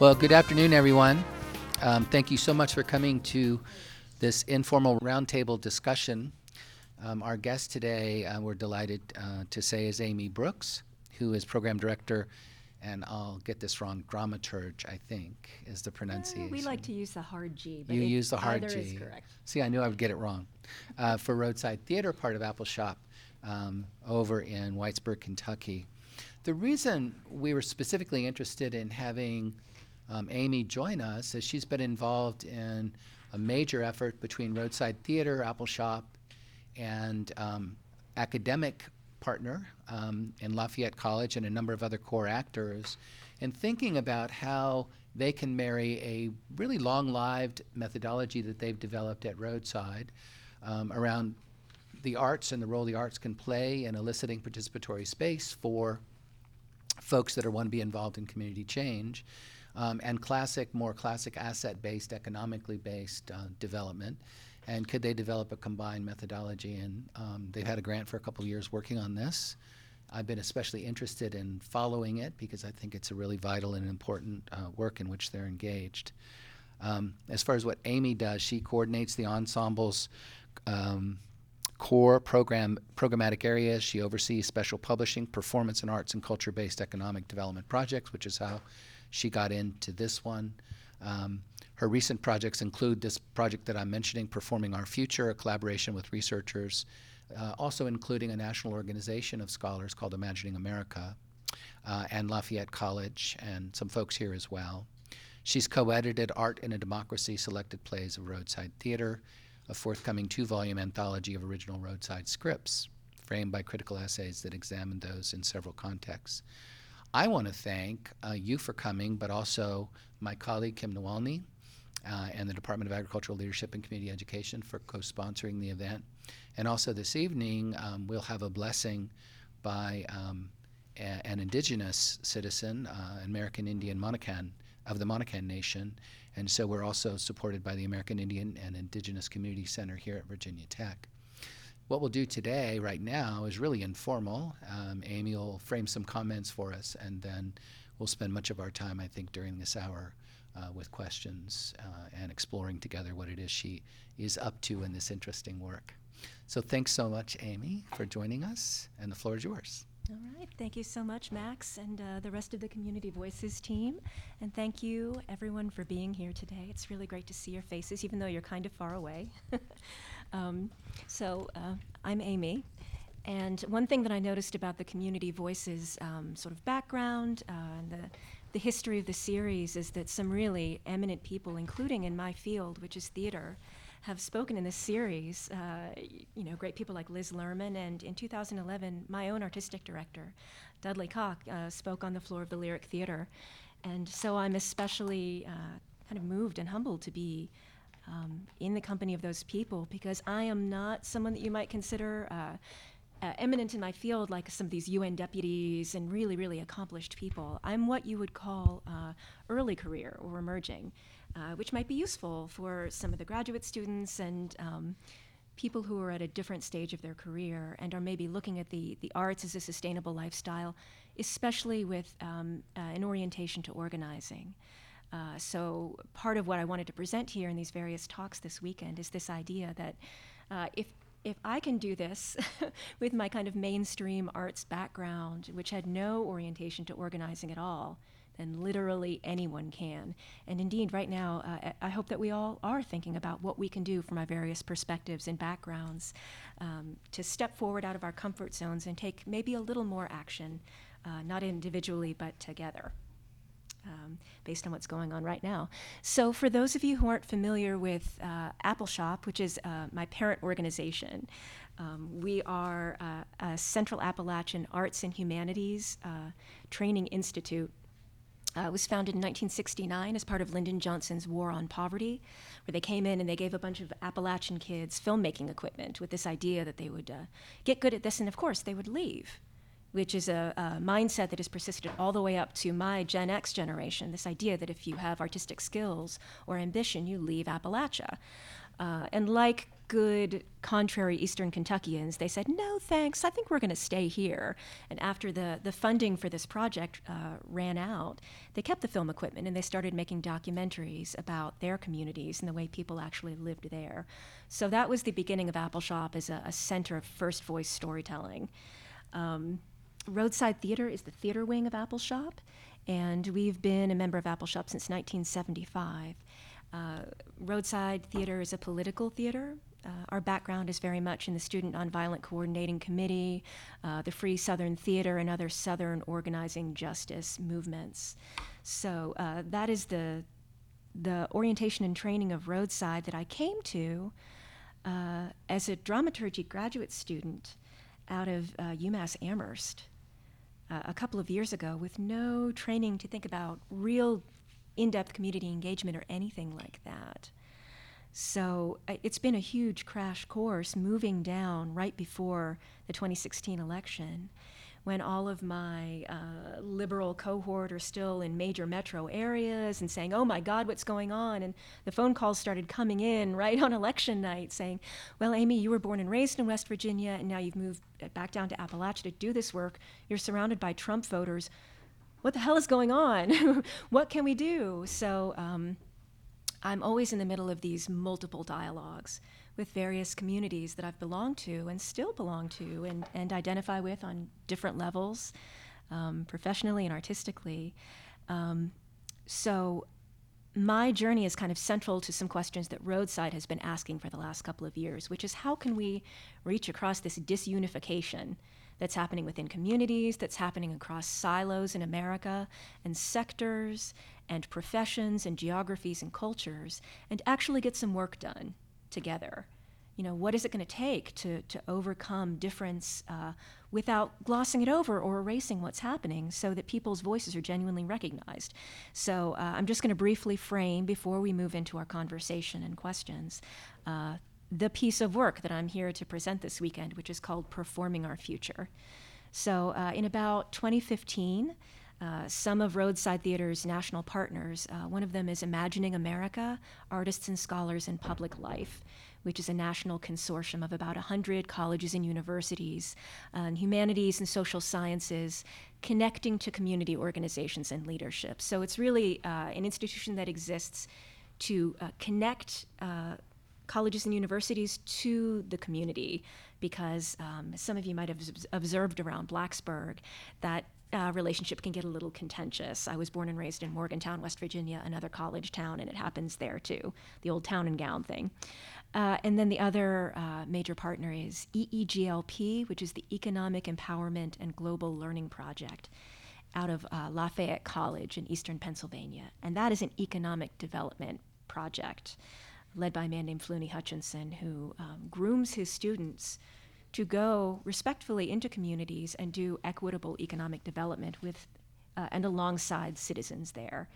Well, good afternoon, everyone. Um, thank you so much for coming to this informal roundtable discussion. Um, our guest today, uh, we're delighted uh, to say, is Amy Brooks, who is program director, and I'll get this wrong, dramaturge, I think, is the pronunciation. Uh, we like to use the hard G. But You use the hard G. is correct. See, I knew I would get it wrong. Uh, for Roadside Theater, part of Appalshop, um, over in Whitesburg, Kentucky. The reason we were specifically interested in having um, Amy join us is she's been involved in a major effort between Roadside Theater, Appalshop, and um, academic partner um, in Lafayette College and a number of other core actors, and thinking about how they can marry a really long-lived methodology that they've developed at Roadside um, around the arts and the role the arts can play in eliciting participatory space for folks that are want to be involved in community change, um, and classic, more classic asset-based, economically based uh, development. And could they develop a combined methodology? And um, they've had a grant for a couple years working on this. I've been especially interested in following it because I think it's a really vital and important uh, work in which they're engaged. Um, as far as what Amy does, she coordinates the ensemble's um, core program programmatic areas. She oversees special publishing, performance and arts and culture-based economic development projects, which is how she got into this one. Um, her recent projects include this project that I'm mentioning, Performing Our Future, a collaboration with researchers, uh, also including a national organization of scholars called Imagining America, uh, and Lafayette College, and some folks here as well. She's co edited Art in a Democracy Selected Plays of Roadside Theater, a forthcoming two volume anthology of original roadside scripts, framed by critical essays that examine those in several contexts. I want to thank uh, you for coming, but also my colleague Kim Niewolny uh, and the Department of Agricultural Leadership and Community Education for co sponsoring the event. And also this evening, um, we'll have a blessing by um, a- an indigenous citizen, uh, American Indian Monacan of the Monacan Nation. And so we're also supported by the American Indian and Indigenous Community Center here at Virginia Tech. What we'll do today, right now, is really informal. Um, Amy will frame some comments for us, and then we'll spend much of our time, I think, during this hour uh, with questions uh, and exploring together what it is she is up to in this interesting work. So thanks so much, Amy, for joining us, and the floor is yours. All right. Thank you so much, Max, and uh, the rest of the Community Voices team. And thank you, everyone, for being here today. It's really great to see your faces, even though you're kind of far away. um, so, uh, I'm Amy. And one thing that I noticed about the Community Voices um, sort of background uh, and the, the history of the series is that some really eminent people, including in my field, which is theater, have spoken in this series. Uh, you know, great people like Liz Lerman, and in 2011, my own artistic director, Dudley Cocke, uh, spoke on the floor of the Lyric Theater. And so I'm especially uh, kind of moved and humbled to be um, in the company of those people because I am not someone that you might consider uh, uh, eminent in my field, like some of these UN deputies and really, really accomplished people. I'm what you would call uh, early career or emerging, uh, which might be useful for some of the graduate students and um, people who are at a different stage of their career and are maybe looking at the, the arts as a sustainable lifestyle, especially with um, uh, an orientation to organizing. Uh, so, part of what I wanted to present here in these various talks this weekend is this idea that uh, if if I can do this with my kind of mainstream arts background, which had no orientation to organizing at all, then literally anyone can. And indeed, right now, uh, I hope that we all are thinking about what we can do from our various perspectives and backgrounds um, to step forward out of our comfort zones and take maybe a little more action, uh, not individually, but together um, based on what's going on right now. So, for those of you who aren't familiar with uh, Appalshop, which is uh, my parent organization, um, we are uh, a Central Appalachian Arts and Humanities uh, Training Institute. Uh, it was founded in 1969 as part of Lyndon Johnson's War on Poverty, where they came in and they gave a bunch of Appalachian kids filmmaking equipment with this idea that they would uh, get good at this and, of course, they would leave which is a, a mindset that has persisted all the way up to my Gen X generation. This idea that if you have artistic skills or ambition, you leave Appalachia. Uh, and like good, contrary Eastern Kentuckians, they said, no, thanks, I think we're going to stay here. And after the, the funding for this project uh, ran out, they kept the film equipment and they started making documentaries about their communities and the way people actually lived there. So that was the beginning of Appalshop as a, a center of first voice storytelling. Um, Roadside Theater is the theater wing of Appalshop, and we've been a member of Appalshop since 1975. Uh, Roadside Theater is a political theater. Uh, our background is very much in the Student Nonviolent Coordinating Committee, uh, the Free Southern Theater, and other Southern organizing justice movements. So uh, that is the the orientation and training of Roadside that I came to uh, as a dramaturgy graduate student out of uh, UMass Amherst uh, a couple of years ago with no training to think about real in depth community engagement or anything like that. So it's been a huge crash course moving down right before the 2016 election when all of my uh, liberal cohort are still in major metro areas and saying, oh my God, what's going on? And the phone calls started coming in right on election night saying, well, Amy, you were born and raised in West Virginia, and now you've moved back down to Appalachia to do this work. You're surrounded by Trump voters. What the hell is going on? what can we do? So um, I'm always in the middle of these multiple dialogues with various communities that I've belonged to and still belong to and, and identify with on different levels, um, professionally and artistically. Um, so my journey is kind of central to some questions that Roadside has been asking for the last couple of years, which is how can we reach across this disunification that's happening within communities, that's happening across silos in America, and sectors, and professions, and geographies, and cultures, and actually get some work done together. You know, what is it going to take to, to overcome difference uh, without glossing it over or erasing what's happening so that people's voices are genuinely recognized? So uh, I'm just going to briefly frame before we move into our conversation and questions uh, the piece of work that I'm here to present this weekend, which is called Performing Our Future. So uh, in about 2015, uh, some of Roadside Theater's national partners. Uh, one of them is Imagining America Artists and Scholars in Public Life, which is a national consortium of about 100 colleges and universities, uh, humanities and social sciences, connecting to community organizations and leadership. So it's really uh, an institution that exists to uh, connect colleges and universities to the community because um, some of you might have observed around Blacksburg that uh, relationship can get a little contentious. I was born and raised in Morgantown, West Virginia, another college town, and it happens there too, the old town and gown thing. Uh, and then the other uh, major partner is EEGLP, which is the Economic Empowerment and Global Learning Project out of uh, Lafayette College in eastern Pennsylvania. And that is an economic development project led by a man named Fluney Hutchinson, who um, grooms his students to go respectfully into communities and do equitable economic development with uh, and alongside citizens there.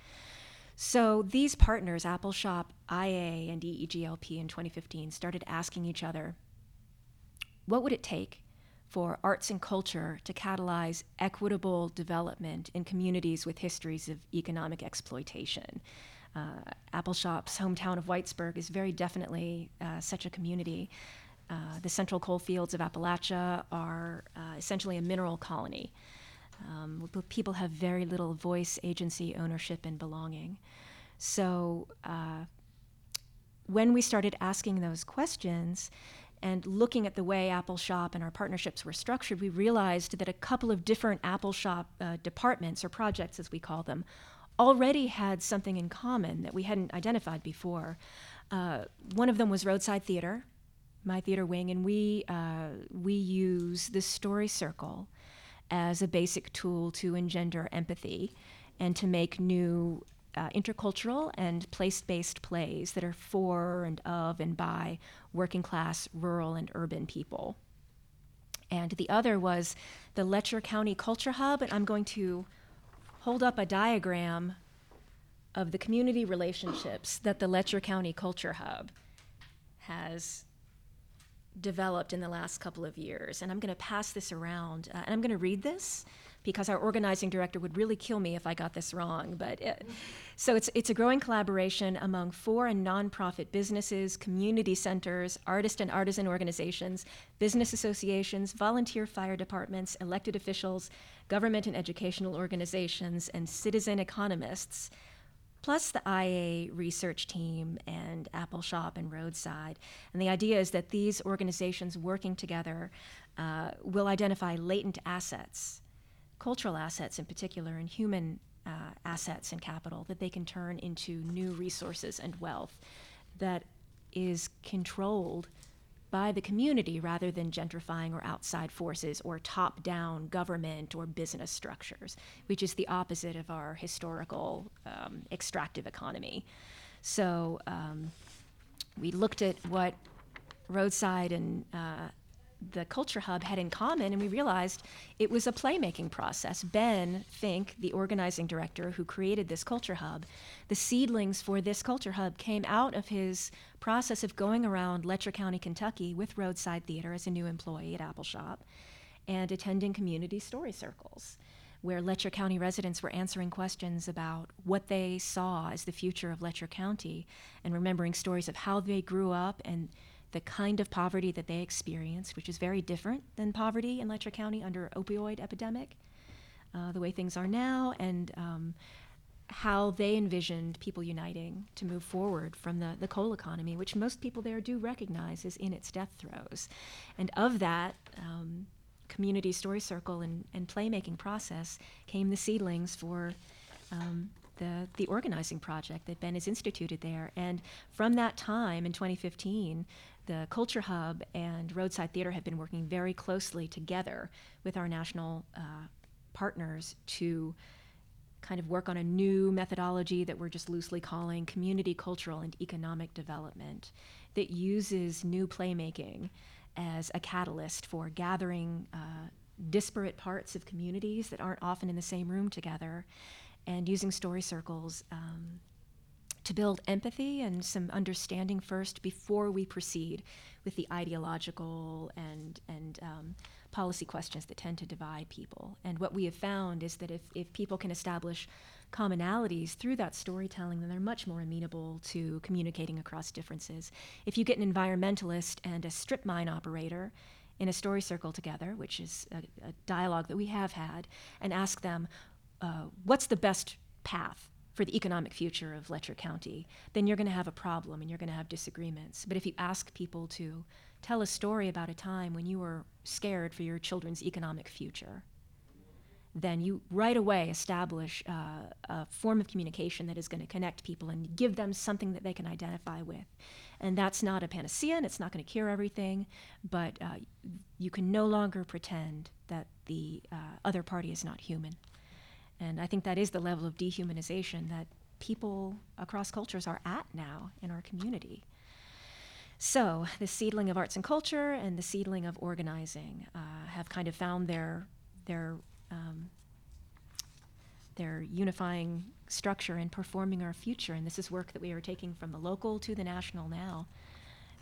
So these partners, Appalshop, IA, and EEGLP in 2015, started asking each other, what would it take for arts and culture to catalyze equitable development in communities with histories of economic exploitation? Uh, Appalshop's hometown of Whitesburg is very definitely uh, such a community. Uh, the central coal fields of Appalachia are uh, essentially a mineral colony. Um, people have very little voice, agency, ownership, and belonging. So uh, when we started asking those questions and looking at the way Appalshop and our partnerships were structured, we realized that a couple of different Appalshop uh, departments or projects, as we call them, already had something in common that we hadn't identified before. Uh, one of them was Roadside Theater, my theater wing, and we uh, we use the story circle as a basic tool to engender empathy and to make new uh, intercultural and place-based plays that are for and of and by working class, rural, and urban people. And the other was the Letcher County Culture Hub, and I'm going to hold up a diagram of the community relationships that the Letcher County Culture Hub has developed in the last couple of years. And I'm going to pass this around, uh, and I'm going to read this because our organizing director would really kill me if I got this wrong. But it, so it's it's a growing collaboration among for and nonprofit businesses, community centers, artist and artisan organizations, business associations, volunteer fire departments, elected officials, government and educational organizations, and citizen economists plus the IA research team and Appalshop and Roadside. And the idea is that these organizations working together uh, will identify latent assets, cultural assets in particular, and human uh, assets and capital that they can turn into new resources and wealth that is controlled by the community rather than gentrifying or outside forces or top down government or business structures, which is the opposite of our historical um, extractive economy. So um, we looked at what roadside and uh, the Culture Hub had in common, and we realized it was a playmaking process. Ben Fink, the organizing director who created this Culture Hub, the seedlings for this Culture Hub came out of his process of going around Letcher County, Kentucky with Roadside Theater as a new employee at Appalshop and attending community story circles where Letcher County residents were answering questions about what they saw as the future of Letcher County and remembering stories of how they grew up and the kind of poverty that they experienced, which is very different than poverty in Letcher County under opioid epidemic, uh, the way things are now, and um, how they envisioned people uniting to move forward from the, the coal economy, which most people there do recognize is in its death throes. And of that, um, community story circle and, and playmaking process came the seedlings for um, the, the organizing project that Ben has instituted there. And from that time in 2015, the Culture Hub and Roadside Theater have been working very closely together with our national uh, partners to kind of work on a new methodology that we're just loosely calling community cultural and economic development that uses new playmaking as a catalyst for gathering uh, disparate parts of communities that aren't often in the same room together and using story circles um, to build empathy and some understanding first before we proceed with the ideological and, and um, policy questions that tend to divide people. And what we have found is that if, if people can establish commonalities through that storytelling, then they're much more amenable to communicating across differences. If you get an environmentalist and a strip mine operator in a story circle together, which is a, a dialogue that we have had, and ask them, uh, what's the best path for the economic future of Letcher County, then you're going to have a problem and you're going to have disagreements. But if you ask people to tell a story about a time when you were scared for your children's economic future, then you right away establish uh, a form of communication that is going to connect people and give them something that they can identify with. And that's not a panacea and it's not going to cure everything, but uh, you can no longer pretend that the uh, other party is not human. And I think that is the level of dehumanization that people across cultures are at now in our community. So, the seedling of arts and culture and the seedling of organizing uh, have kind of found their, their, um, their unifying structure in performing our future. And this is work that we are taking from the local to the national now.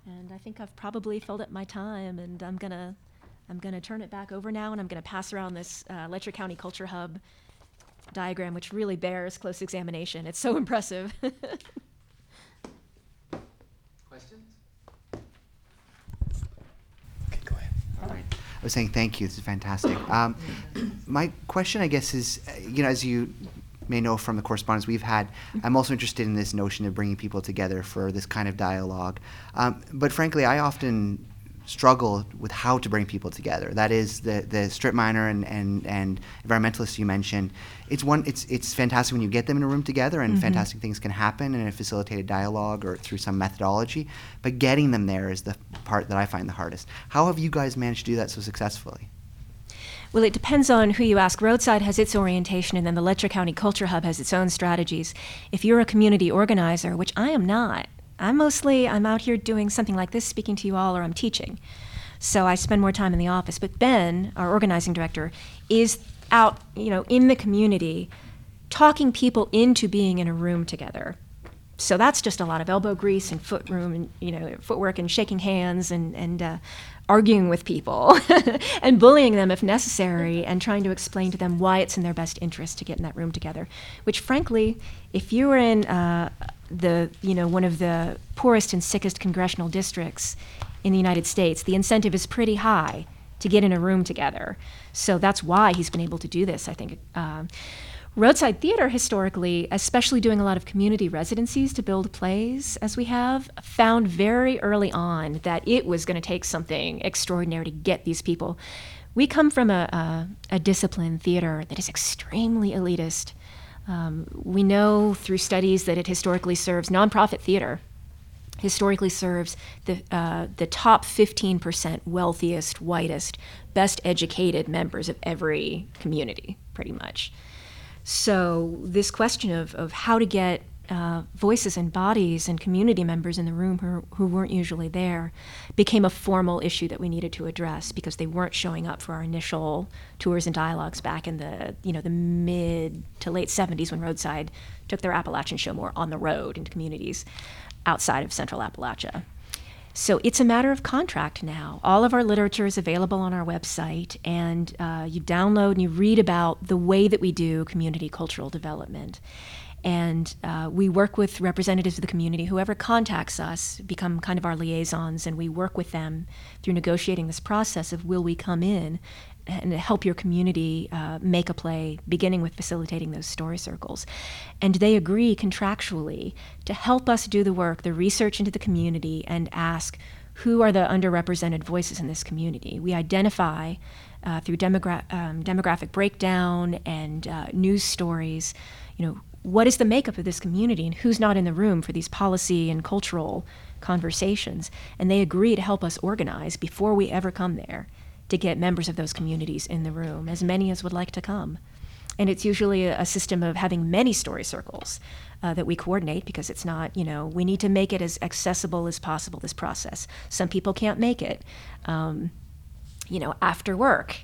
And I think I've probably filled up my time, and I'm going to I'm going to turn it back over now, and I'm going to pass around this uh, Letcher County Culture Hub diagram, which really bears close examination. It's so impressive. Questions? Okay, go ahead. All right. I was saying thank you. This is fantastic. Um, my question, I guess, is uh, you know, as you may know from the correspondence we've had, I'm also interested in this notion of bringing people together for this kind of dialogue. Um, but frankly, I often struggle with how to bring people together. That is the, the strip miner and, and, and environmentalists you mentioned. It's one it's it's fantastic when you get them in a room together and Mhm. fantastic things can happen in a facilitated dialogue or through some methodology. But getting them there is the part that I find the hardest. How have you guys managed to do that so successfully? Well, it depends on who you ask. Roadside has its orientation, and then the Letcher County Culture Hub has its own strategies. If you're a community organizer, which I am not, I'm mostly I'm out here doing something like this, speaking to you all, or I'm teaching. So I spend more time in the office. But Ben, our organizing director, is out, you know, in the community, talking people into being in a room together. So that's just a lot of elbow grease and foot room and you know footwork and shaking hands and and uh, arguing with people and bullying them if necessary and trying to explain to them why it's in their best interest to get in that room together which frankly if you were in uh, the you know one of the poorest and sickest congressional districts in the united states the incentive is pretty high to get in a room together so that's why he's been able to do this i think um, Roadside theater, historically, especially doing a lot of community residencies to build plays as we have, found very early on that it was going to take something extraordinary to get these people. We come from a, a, a discipline, theater, that is extremely elitist. Um, we know through studies that it historically serves nonprofit theater, historically serves the, uh, the top 15% wealthiest, whitest, best educated members of every community, pretty much. So, this question of, of how to get uh, voices and bodies and community members in the room who, who weren't usually there became a formal issue that we needed to address because they weren't showing up for our initial tours and dialogues back in the you know the mid to late 70s when roadside took their appalachian show more on the road into communities outside of central appalachia so it's a matter of contract now. All of our literature is available on our website, and uh, you download and you read about the way that we do community cultural development. And uh, we work with representatives of the community. Whoever contacts us become kind of our liaisons, and we work with them through negotiating this process of will we come in and help your community uh, make a play, beginning with facilitating those story circles. And they agree contractually to help us do the work, the research into the community, and ask who are the underrepresented voices in this community. We identify uh, through demogra- um, demographic breakdown and uh, news stories, you know, what is the makeup of this community and who's not in the room for these policy and cultural conversations. And they agree to help us organize before we ever come there to get members of those communities in the room, as many as would like to come. And it's usually a, system of having many story circles uh, that we coordinate because it's not, you know, we need to make it as accessible as possible, this process. Some people can't make it, um, you know, after work.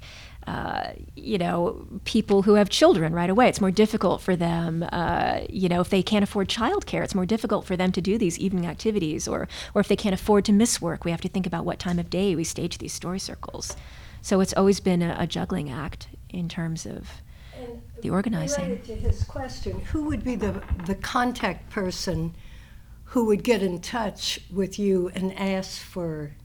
Uh, you know, people who have children right away. It's more difficult for them. Uh, you know, if they can't afford childcare, it's more difficult for them to do these evening activities. Or, or if they can't afford to miss work, we have to think about what time of day we stage these story circles. So it's always been a, a juggling act in terms of And the organizing. Related to his question, who would be the, the contact person who would get in touch with you and ask for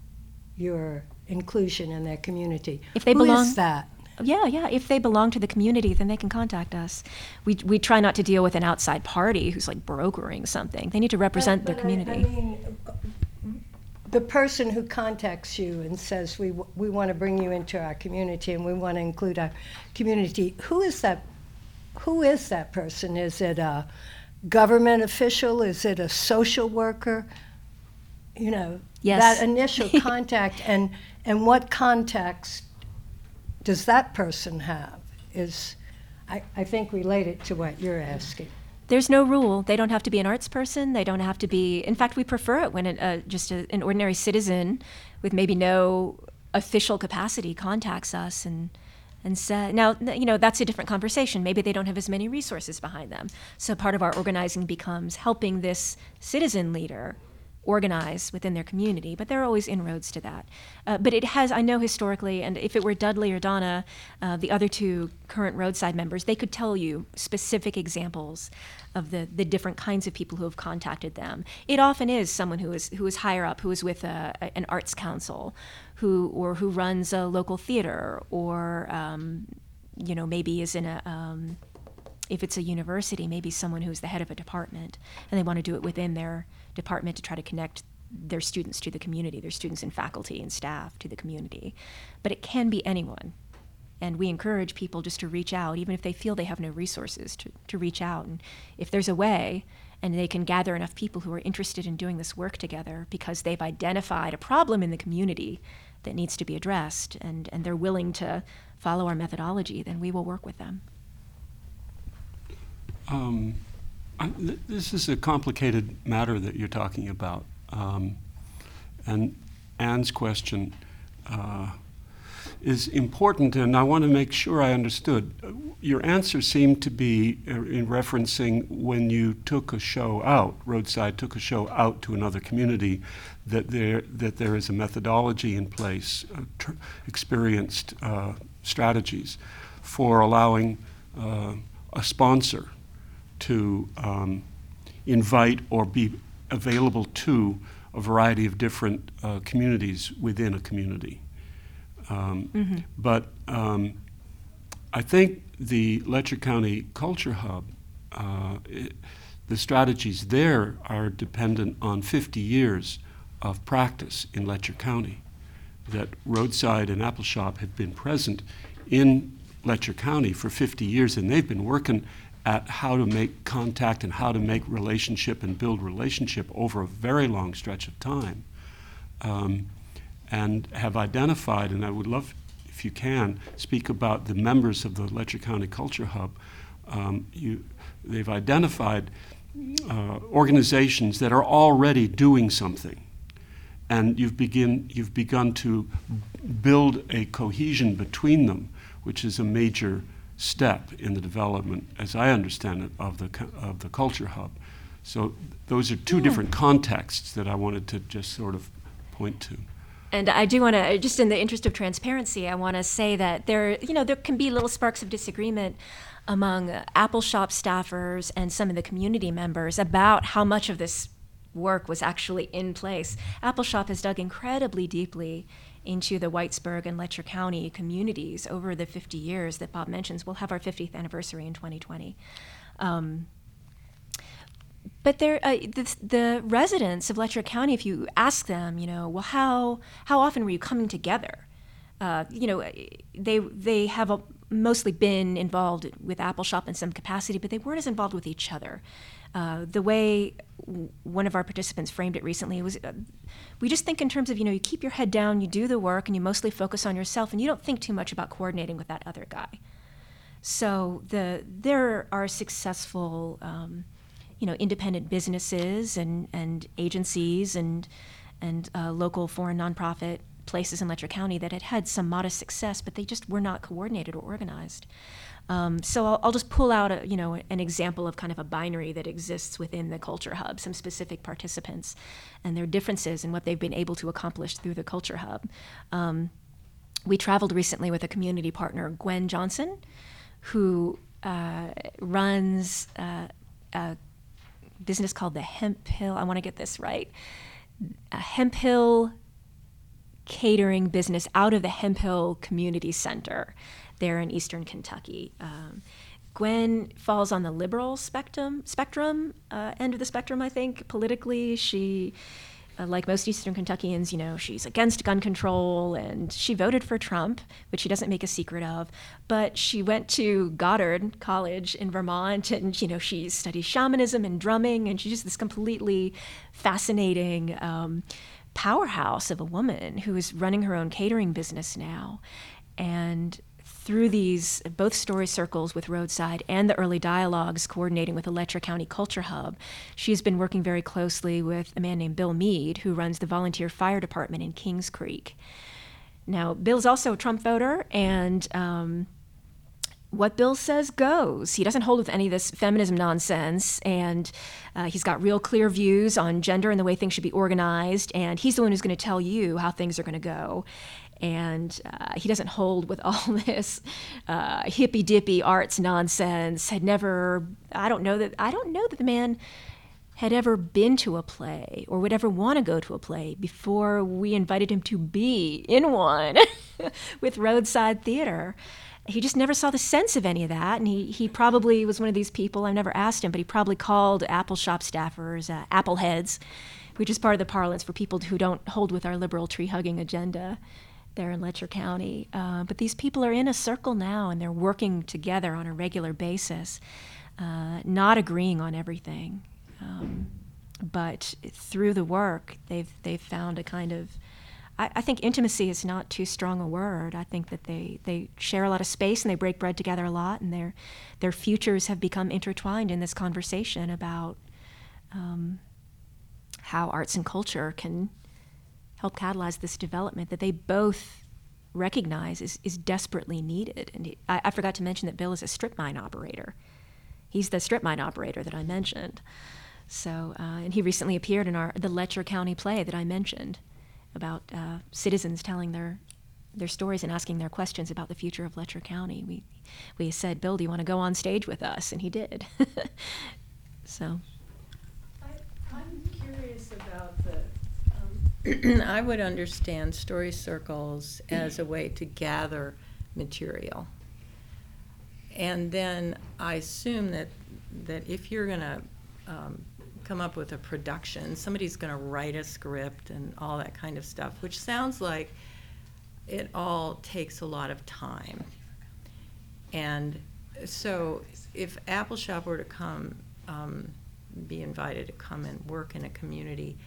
your inclusion in their community? If they Who belong- is that? Yeah, yeah. If they belong to the community, then they can contact us. We, we try not to deal with an outside party who's like brokering something. They need to represent But- their but I- community. I mean, the person who contacts you and says, we, we want to bring you into our community and we want to include our community, who is that, who is that person? Is it a government official? Is it a social worker? You know, Yes. that initial contact and, and what context does that person have is, I, I think related to what you're asking. There's no rule. They don't have to be an arts person. They don't have to be. In fact, we prefer it when uh, just a, an ordinary citizen with maybe no official capacity contacts us and and say, now you know that's a different conversation. Maybe they don't have as many resources behind them. So part of our organizing becomes helping this citizen leader organize within their community, but there are always inroads to that. Uh, but it has, I know historically, and if it were Dudley or Donna, uh, the other two current roadside members, they could tell you specific examples of the, the different kinds of people who have contacted them. It often is someone who is who is higher up, who is with a, a- an arts council, who or who runs a local theater, or um, you know maybe is in a um, if it's a university, maybe someone who's the head of a department, and they want to do it within their department to try to connect their students to the community, their students and faculty and staff to the community. But it can be anyone. And we encourage people just to reach out, even if they feel they have no resources, to, to reach out. And if there's a way, and they can gather enough people who are interested in doing this work together because they've identified a problem in the community that needs to be addressed, and, and they're willing to follow our methodology, then we will work with them. Um, th- this is a complicated matter that you're talking about. Um, and Anne's question uh, is important, and I want to make sure I understood. your answer seemed to be uh, in referencing when you took a show out, Roadside took a show out to another community, that there, that there is a methodology in place, uh, tr- experienced uh, strategies for allowing uh, a sponsor to um, invite or be available to a variety of different uh, communities within a community. Um, But um, I think the Letcher County Culture Hub, uh, it, the strategies there are dependent on 50 years of practice in Letcher County. That Roadside and Appalshop have been present in Letcher County for 50 years, and they've been working at how to make contact and how to make relationship and build relationship over a very long stretch of time. Um, and have identified, and I would love if you can, speak about the members of the Letcher County Culture Hub. Um, you, they've identified uh, organizations that are already doing something, and you've begin you've begun to build a cohesion between them, which is a major step in the development, as I understand it, of the of the Culture Hub. So those are two hmm. different contexts that I wanted to just sort of point to. And I do want to, just in the interest of transparency, I want to say that there, you know, there can be little sparks of disagreement among Appalshop staffers and some of the community members about how much of this work was actually in place. Appalshop has dug incredibly deeply into the Whitesburg and Letcher County communities over the 50 years that Bob mentions. We'll have our 50th anniversary in 2020. Um, but there, uh, the, the residents of Letcher County, if you ask them, you know, well, how how often were you coming together? Uh, you know, they they have a, mostly been involved with Appalshop in some capacity, but they weren't as involved with each other. Uh, the way w- one of our participants framed it recently was, uh, we just think in terms of you know, you keep your head down, you do the work, and you mostly focus on yourself, and you don't think too much about coordinating with that other guy. So the there are successful, um, you know, independent businesses and, and agencies and and uh, local foreign nonprofit places in Letcher County that had had some modest success, but they just were not coordinated or organized. Um, so I'll, I'll just pull out a, you know an example of kind of a binary that exists within the culture hub, some specific participants, and their differences and what they've been able to accomplish through the culture hub. Um, we traveled recently with a community partner, Gwen Johnson, who uh, runs uh, a business called the Hemphill. I want to get this right. A Hemphill catering business out of the Hemphill Community Center there in eastern Kentucky. Um, Gwen falls on the liberal spectrum, spectrum uh, end of the spectrum, I think, politically. She uh, like most Eastern Kentuckians, you know, she's against gun control and she voted for Trump, which she doesn't make a secret of. But she went to Goddard College in Vermont and, you know, she studies shamanism and drumming and she's just this completely fascinating um, powerhouse of a woman who is running her own catering business now. And through these both story circles with Roadside and the early dialogues coordinating with Letcher County Culture Hub, she's been working very closely with a man named Bill Mead, who runs the volunteer fire department in Kings Creek. Now, Bill's also a Trump voter, and um, what Bill says goes. He doesn't hold with any of this feminism nonsense, and uh, he's got real clear views on gender and the way things should be organized, and he's the one who's going to tell you how things are going to go and uh, he doesn't hold with all this uh, hippy dippy arts nonsense. Had never, I don't know that, I don't know that the man had ever been to a play or would ever want to go to a play before we invited him to be in one with Roadside Theater. He just never saw the sense of any of that, and he, he probably was one of these people. I've never asked him, but he probably called Appalshop staffers uh, appleheads, which is part of the parlance for people who don't hold with our liberal tree hugging agenda there in Letcher County. Uh, but these people are in a circle now and they're working together on a regular basis, uh, not agreeing on everything. Um, but through the work, they've, they've found a kind of, I, I, think intimacy is not too strong a word. I think that they, they share a lot of space and they break bread together a lot, and their, their futures have become intertwined in this conversation about um, how arts and culture can help catalyze this development that they both recognize is, is desperately needed. And he, I, I forgot to mention that Bill is a strip mine operator. He's the strip mine operator that I mentioned. So, uh, and he recently appeared in our the Letcher County play that I mentioned about uh, citizens telling their their stories and asking their questions about the future of Letcher County. We we said, Bill, do you want to go on stage with us? And he did. so. I, I'm curious about the, um, I would understand story circles as a way to gather material. And then I assume that, that if you're gonna, um, come up with a production, somebody's gonna write a script and all that kind of stuff, which sounds like it all takes a lot of time. And so if Appalshop were to come, um, be invited to come and work in a community,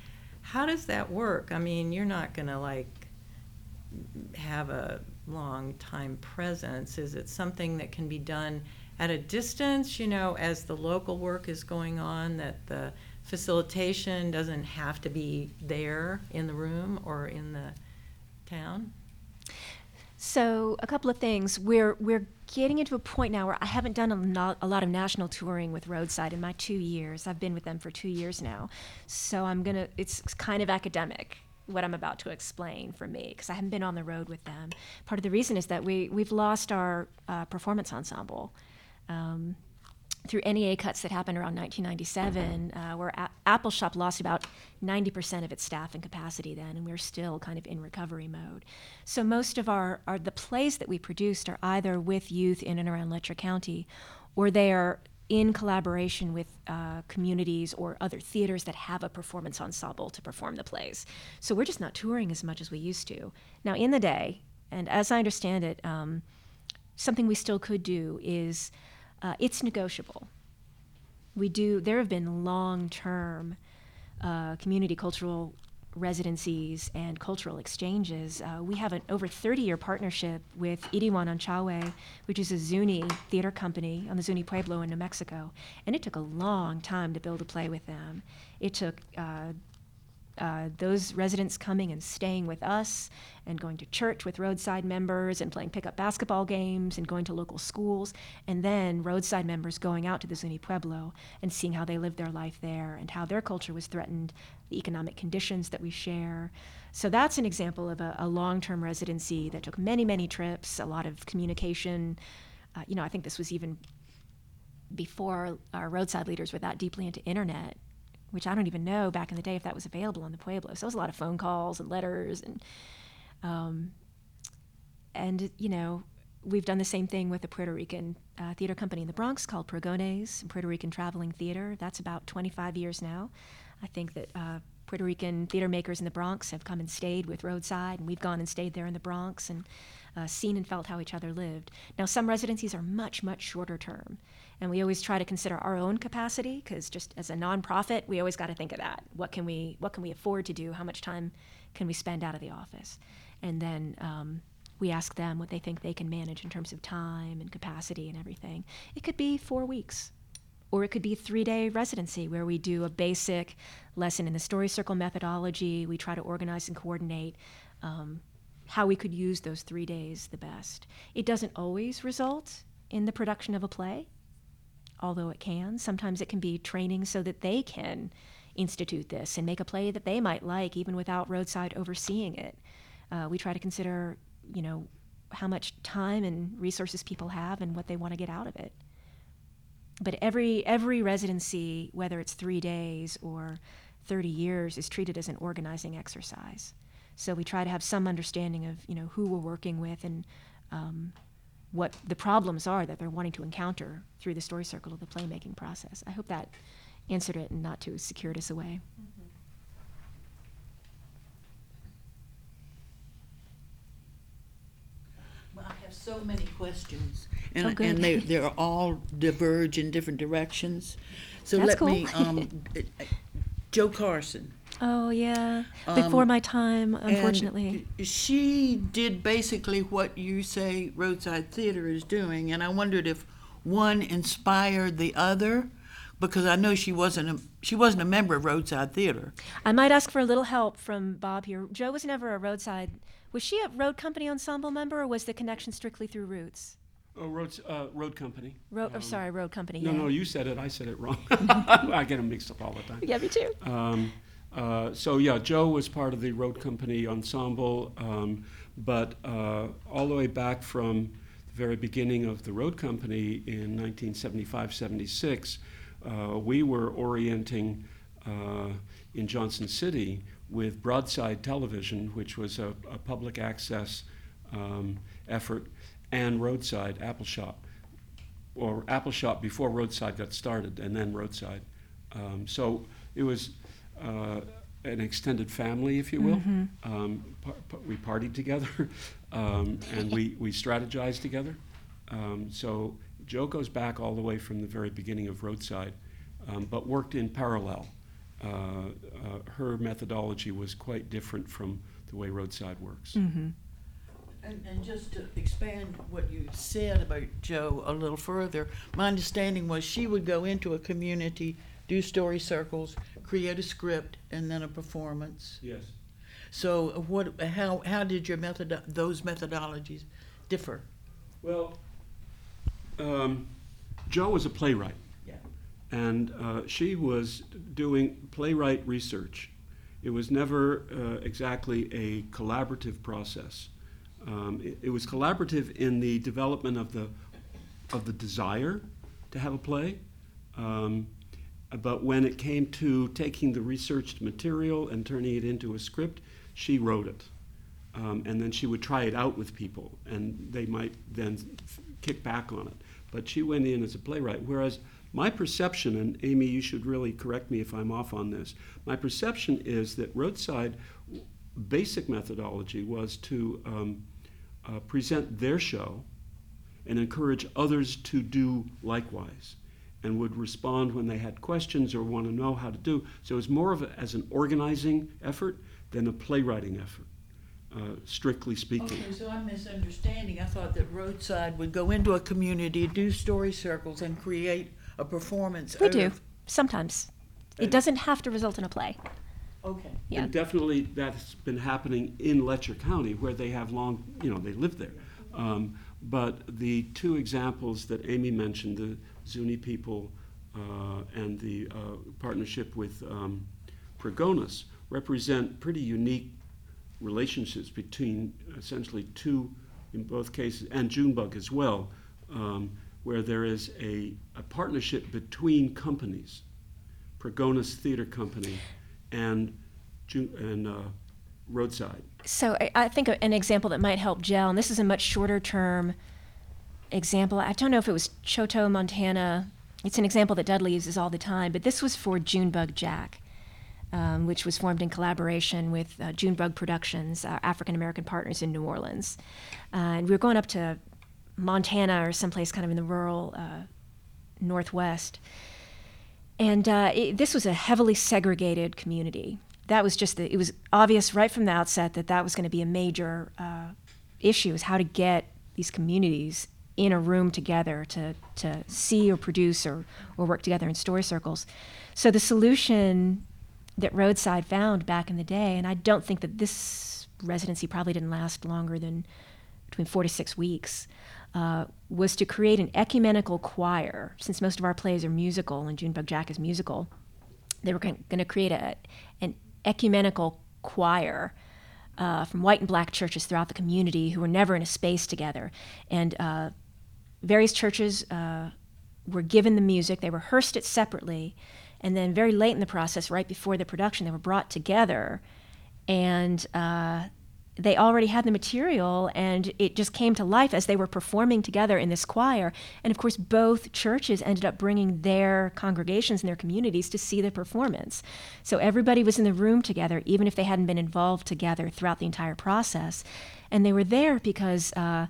how does that work? I mean, you're not gonna like have a long time presence. Is it something that can be done at a distance, you know, as the local work is going on, that the facilitation doesn't have to be there in the room or in the town? So a couple of things. We're we're getting into a point now where I haven't done a, a lot of national touring with Roadside in my two years. I've been with them for two years now, so I'm gonna. It's kind of academic what I'm about to explain for me because I haven't been on the road with them. Part of the reason is that we we've lost our uh, performance ensemble. Um, through NEA cuts that happened around 1997, uh, where A- Appalshop lost about 90% of its staff and capacity then, and we're still kind of in recovery mode. So most of our, our the plays that we produced are either with youth in and around Letcher County, or they are in collaboration with uh, communities or other theaters that have a performance ensemble to perform the plays. So we're just not touring as much as we used to. Now, in the day, and as I understand it, um, something we still could do is uh, it's negotiable. We do. There have been long-term uh, community cultural residencies and cultural exchanges. Uh, we have an over 30-year partnership with Idiwanan An Chawe, which is a Zuni theater company on the Zuni Pueblo in New Mexico, and it took a long time to build a play with them. It took uh, uh, those residents coming and staying with us and going to church with roadside members and playing pickup basketball games and going to local schools and then roadside members going out to the Zuni Pueblo and seeing how they lived their life there and how their culture was threatened, the economic conditions that we share. So that's an example of a, a long-term residency that took many, many trips, a lot of communication. Uh, you know, I think this was even before our roadside leaders were that deeply into internet which I don't even know back in the day if that was available on the Pueblo. So it was a lot of phone calls and letters and um, and you know we've done the same thing with a Puerto Rican uh, theater company in the Bronx called Pregones, Puerto Rican Traveling Theater. That's about 25 years now. I think that uh, Puerto Rican theater makers in the Bronx have come and stayed with Roadside, and we've gone and stayed there in the Bronx and uh, seen and felt how each other lived. Now, some residencies are much, much shorter term. And we always try to consider our own capacity because just as a nonprofit, we always got to think of that. What can we what can we afford to do? How much time can we spend out of the office? And then um, we ask them what they think they can manage in terms of time and capacity and everything. It could be four weeks, or it could be three day residency where we do a basic lesson in the story circle methodology. We try to organize and coordinate. Um, how we could use those three days the best. It doesn't always result in the production of a play, although it can. Sometimes it can be training so that they can institute this and make a play that they might like even without roadside overseeing it. Uh, we try to consider, you know, how much time and resources people have and what they want to get out of it. But every every residency, whether it's three days or 30 years, is treated as an organizing exercise. So we try to have some understanding of you know who we're working with and um, what the problems are that they're wanting to encounter through the story circle of the playmaking process. I hope that answered it and not too circuitous a way. Well, I have so many questions, and, Oh, and they they're all diverge in different directions. So That's let cool. me, um, Jo Carson. Oh yeah, before Um, my time, unfortunately. she did basically what you say Roadside Theater is doing, and I wondered if one inspired the other, Because I know she wasn't a, she wasn't a member of Roadside Theater. I might ask for a little help from Bob here. Jo was never a roadside. Was she a road company ensemble member, or was the connection strictly through Roots? Oh, road, uh, road company. Road, oh, sorry, road company. No, yeah. no, you said it. I said it wrong. I get them mixed up all the time. Yeah, me too. Um, uh, so yeah, Jo was part of the road company ensemble, um, but uh, all the way back from the very beginning of the road company in 1975-76, uh, we were orienting uh, in Johnson City with Broadside Television, which was a, a public access um, effort, and Roadside Appalshop or Appalshop before Roadside got started, and then Roadside. Um, so it was uh, an extended family, if you will. Um, par- par- we partied together, um, and we, we strategized together. Um, so Jo goes back all the way from the very beginning of Roadside, um, but worked in parallel. Uh, uh, her methodology was quite different from the way Roadside works. And, and just to expand what you said about Jo a little further, my understanding was she would go into a community, do story circles, create a script, and then a performance. Yes. So what, how, how did your method, those methodologies differ? Well, um, Jo was a playwright. Yeah. And uh, she was doing playwright research. It was never uh, exactly a collaborative process. Um, it, it was collaborative in the development of the of the desire to have a play, um, but when it came to taking the researched material and turning it into a script, she wrote it. Um, and then she would try it out with people, and they might then kick back on it. But she went in as a playwright. Whereas my perception, and Amy, you should really correct me if I'm off on this, my perception is that Roadside basic methodology was to um, uh, present their show and encourage others to do likewise and would respond when they had questions or want to know how to do. So it was more of a, as an organizing effort than a playwriting effort, uh, strictly speaking. Okay, so I'm misunderstanding. I thought that Roadside would go into a community, do story circles, and create a performance. We out do sometimes. It And- doesn't have to result in a play. Okay. Yeah. And definitely that's been happening in Letcher County where they have long, you know, they live there. Um, but the two examples that Amy mentioned, the Zuni people uh, and the uh, partnership with um, represent pretty unique relationships between essentially two, in both cases, and Junebug as well, um, where there is a, a partnership between companies. Pregones Theater Company and, and uh, Roadside. So I, I think an example that might help gel, and this is a much shorter term example. I don't know if it was Choteau, Montana. It's an example that Dudley uses all the time, but this was for Junebug Jack, um, which was formed in collaboration with uh, Junebug Productions, our African American partners in New Orleans. Uh, and we were going up to Montana or someplace kind of in the rural uh, northwest. And uh, it, this was a heavily segregated community. That was just the, it was obvious right from the outset that that was going to be a major uh, issue is how to get these communities in a room together to, to see or produce or, or work together in story circles. So the solution that Roadside found back in the day, and I don't think that this residency probably didn't last longer than between four to six weeks, uh, was to create an ecumenical choir. Since most of our plays are musical and Junebug Jack is musical, they were going to create a, an ecumenical choir uh, from white and black churches throughout the community who were never in a space together. And uh, various churches uh, were given the music, they rehearsed it separately, and then very late in the process, right before the production, they were brought together. And uh, they already had the material and it just came to life as they were performing together in this choir. And of course both churches ended up bringing their congregations and their communities to see the performance. So everybody was in the room together even if they hadn't been involved together throughout the entire process. And they were there because uh,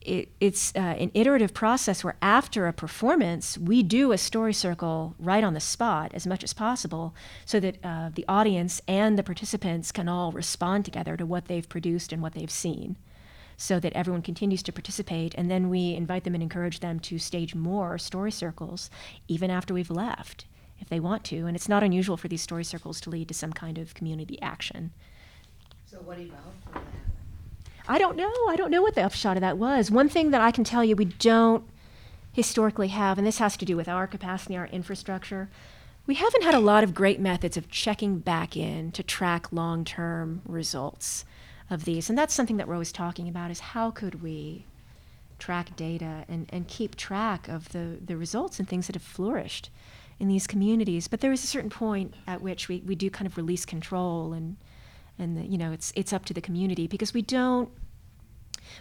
it, it's uh, an iterative process where after a performance we do a story circle right on the spot as much as possible so that uh, the audience and the participants can all respond together to what they've produced and what they've seen so that everyone continues to participate. And then we invite them and encourage them to stage more story circles even after we've left if they want to. And it's not unusual for these story circles to lead to some kind of community action. So what evolved from that? I don't know. I don't know what the upshot of that was. One thing that I can tell you we don't historically have, and this has to do with our capacity, our infrastructure, we haven't had a lot of great methods of checking back in to track long term results of these. And that's something that we're always talking about is how could we track data and, and keep track of the, the results and things that have flourished in these communities. But there is a certain point at which we, we do kind of release control and and the, you know it's it's up to the community because we don't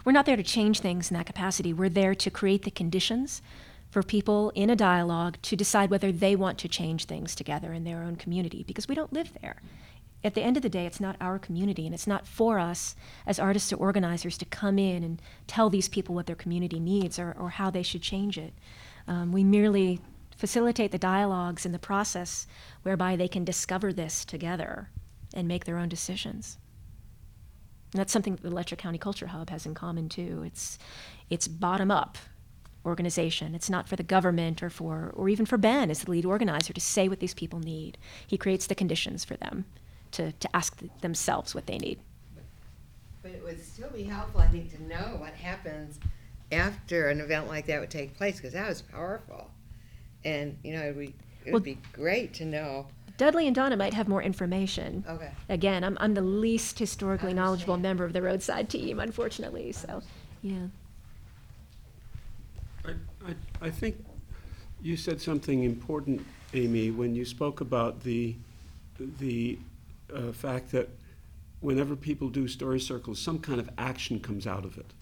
we're not there to change things in that capacity. We're there to create the conditions for people in a dialogue to decide whether they want to change things together in their own community because we don't live there. At the end of the day, it's not our community, and it's not for us as artists or organizers to come in and tell these people what their community needs or, or how they should change it. Um, we merely facilitate the dialogues and the process whereby they can discover this together and make their own decisions. And that's something that the Letcher County Culture Hub has in common too. It's it's bottom up organization. It's not for the government or for or even for Ben as the lead organizer to say what these people need. He creates the conditions for them to, to ask th- themselves what they need. But it would still be helpful, I think, to know what happens after an event like that would take place, because that was powerful. And, you know, it would, it Well- would be great to know. Dudley and Donna might have more information. Okay. Again, I'm, I'm the least historically knowledgeable Understand. member of the roadside team, unfortunately. So, yeah. I, I, I think you said something important, Amy, when you spoke about the, the uh, fact that whenever people do story circles, some kind of action comes out of it.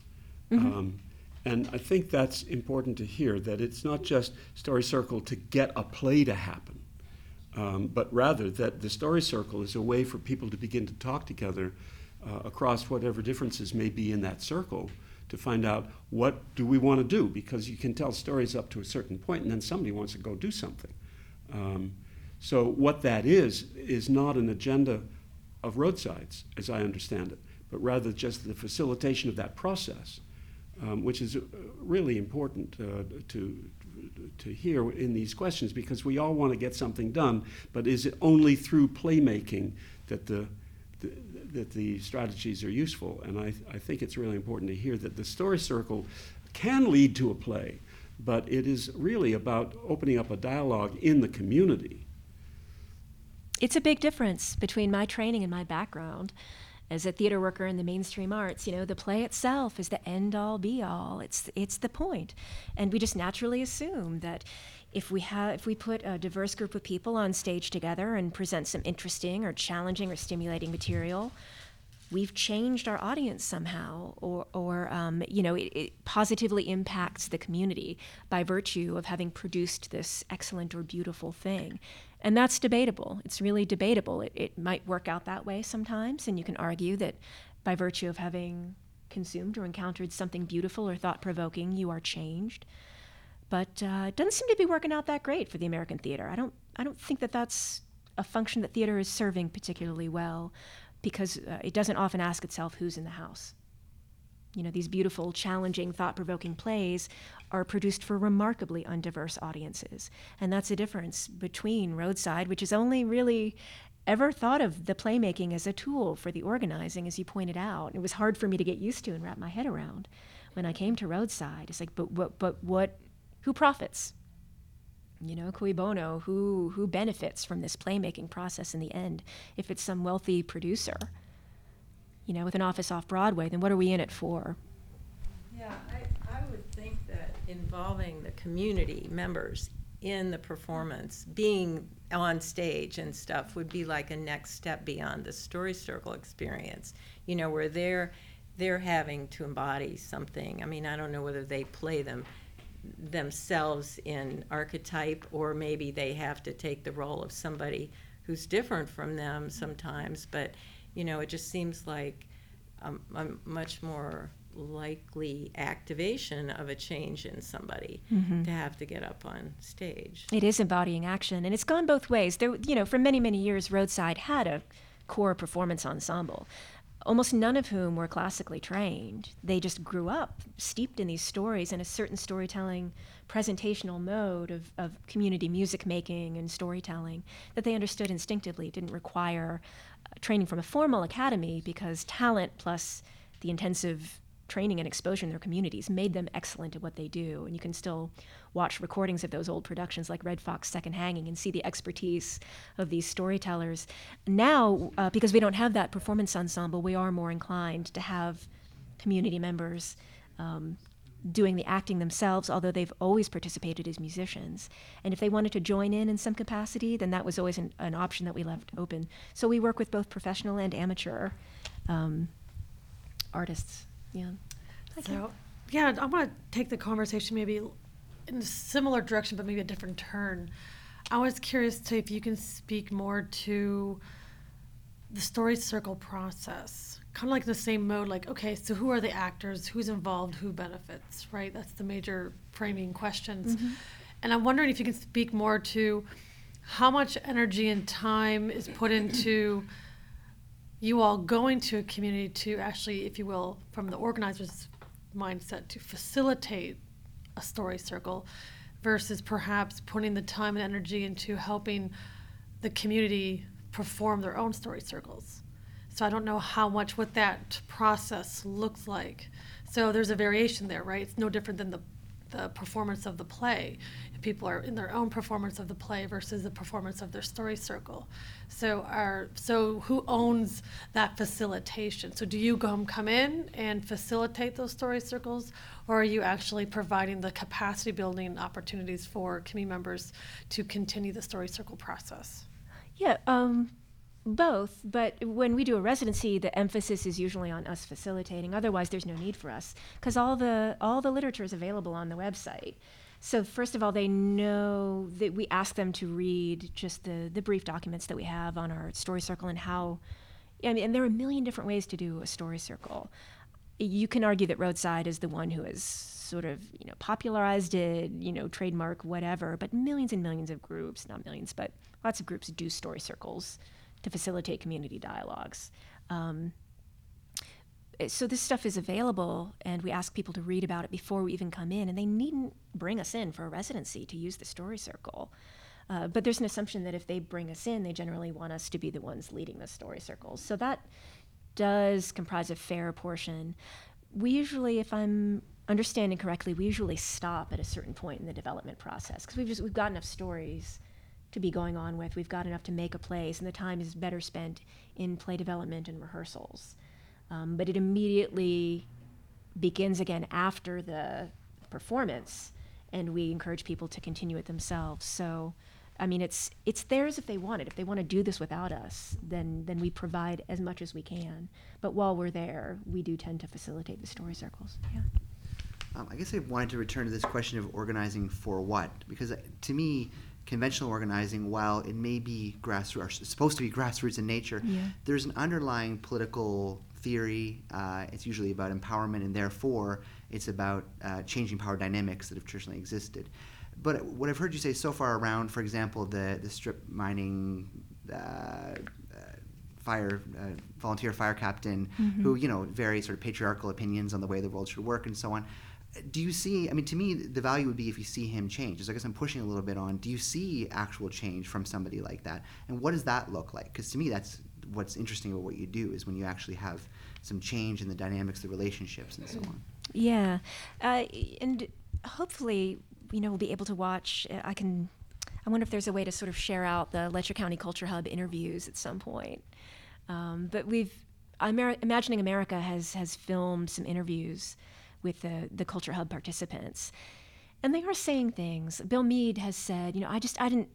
Um, and I think that's important to hear, that it's not just story circle to get a play to happen, um, but rather that the story circle is a way for people to begin to talk together uh, across whatever differences may be in that circle to find out what do we want to do? Because you can tell stories up to a certain point and then somebody wants to go do something. Um, so what that is is not an agenda of roadsides as i understand it but rather just the facilitation of that process um, which is uh, really important uh, to to hear in these questions because we all want to get something done, but is it only through playmaking that the, the that the strategies are useful? And I, I think it's really important to hear that the story circle can lead to a play, but it is really about opening up a dialogue in the community. it's a big difference between my training and my background as a theater worker in the mainstream arts you know the play itself is the end all be all it's it's the point and we just naturally assume that if we have if we put a diverse group of people on stage together and present some interesting or challenging or stimulating material we've changed our audience somehow, or, or um, you know, it, it positively impacts the community by virtue of having produced this excellent or beautiful thing. And that's debatable. It's really debatable. It, it might work out that way sometimes, and you can argue that by virtue of having consumed or encountered something beautiful or thought provoking, you are changed. But uh, it doesn't seem to be working out that great for the American theater. I don't, I don't think that that's a function that theater is serving particularly well because uh, it doesn't often ask itself who's in the house. You know, these beautiful, challenging, thought provoking plays are produced for remarkably undiverse audiences. And that's the difference between Roadside, which has only really ever thought of the playmaking as a tool for the organizing, as you pointed out. It was hard for me to get used to and wrap my head around when I came to Roadside. It's like, but what, but what, who profits? you know, cui bono, who who benefits from this playmaking process in the end? If it's some wealthy producer, you know, with an office off Broadway, then what are we in it for? Yeah, I, I would think that involving the community members in the performance, being on stage and stuff would be like a next step beyond the story circle experience. You know, where they're they're having to embody something. I mean, I don't know whether they play them themselves in archetype or maybe they have to take the role of somebody who's different from them sometimes, but you know, it just seems like um, a, a much more likely activation of a change in somebody to have to get up on stage. It is embodying action, and it's gone both ways. There, you know, for many many years, Roadside had a core performance ensemble. almost none of whom were classically trained. They just grew up steeped in these stories and a certain storytelling presentational mode of, of community music making and storytelling that they understood instinctively. It didn't require uh, training from a formal academy because talent plus the intensive training and exposure in their communities made them excellent at what they do. And you can still watch recordings of those old productions like Red Fox Second Hanging and see the expertise of these storytellers. Now, uh, because we don't have that performance ensemble, we are more inclined to have community members um, doing the acting themselves, although they've always participated as musicians. And if they wanted to join in in some capacity, then that was always an, an option that we left open. So we work with both professional and amateur um, artists. Yeah. So, yeah, I want to take the conversation maybe in a similar direction, but maybe a different turn. I was curious to if you can speak more to the story circle process, kind of like the same mode. Like, okay, so who are the actors? Who's involved? Who benefits? Right. That's the major framing questions. Mm-hmm. And I'm wondering if you can speak more to how much energy and time is put into you all going to a community to actually, if you will, from the organizer's mindset, to facilitate a story circle versus perhaps putting the time and energy into helping the community perform their own story circles. So I don't know how much what that process looks like. So there's a variation there, right? It's no different than the the performance of the play. People are in their own performance of the play versus the performance of their story circle. So are so who owns that facilitation? So do you come come in and facilitate those story circles, or are you actually providing the capacity building opportunities for community members to continue the story circle process? Yeah, um, both. But when we do a residency, the emphasis is usually on us facilitating. Otherwise, there's no need for us because all the all the literature is available on the website. So first of all, they know that we ask them to read just the the brief documents that we have on our story circle and how. I mean, and there are a million different ways to do a story circle. You can argue that Roadside is the one who has sort of you know popularized it, you know, trademark whatever. But millions and millions of groups, not millions, but lots of groups do story circles to facilitate community dialogues. Um, so this stuff is available, and we ask people to read about it before we even come in, and they needn't bring us in for a residency to use the story circle. Uh, but there's an assumption that if they bring us in, they generally want us to be the ones leading the story circles. So that does comprise a fair portion. We usually, if I'm understanding correctly, we usually stop at a certain point in the development process because we've just we've got enough stories to be going on with. We've got enough to make a place, and the time is better spent in play development and rehearsals. Um, but it immediately begins again after the performance, and we encourage people to continue it themselves. So, I mean, it's it's theirs if they want it. If they want to do this without us, then then we provide as much as we can. But while we're there, we do tend to facilitate the story circles. Yeah. Um, I guess I wanted to return to this question of organizing for what, because uh, to me, conventional organizing, while it may be grassroots, or supposed to be grassroots in nature, Yeah. there's an underlying political theory. Uh, it's usually about empowerment, and therefore, it's about uh, changing power dynamics that have traditionally existed. But what I've heard you say so far around, for example, the the strip mining. Uh, uh, fire uh, volunteer fire captain who you know very sort of patriarchal opinions on the way the world should work and so on do you see i mean to me the value would be if you see him change so i guess i'm pushing a little bit on do you see actual change from somebody like that and what does that look like because to me that's what's interesting about what you do is when you actually have some change in the dynamics the relationships and so on Yeah, uh, and hopefully, you know, we'll be able to watch. uh, I can. I wonder if there's a way to sort of share out the Letcher County Culture Hub interviews at some point. Um, but we've Amer- Imagining America has has filmed some interviews with the the Culture Hub participants, and they are saying things. Bill Mead has said, you know, I just I didn't.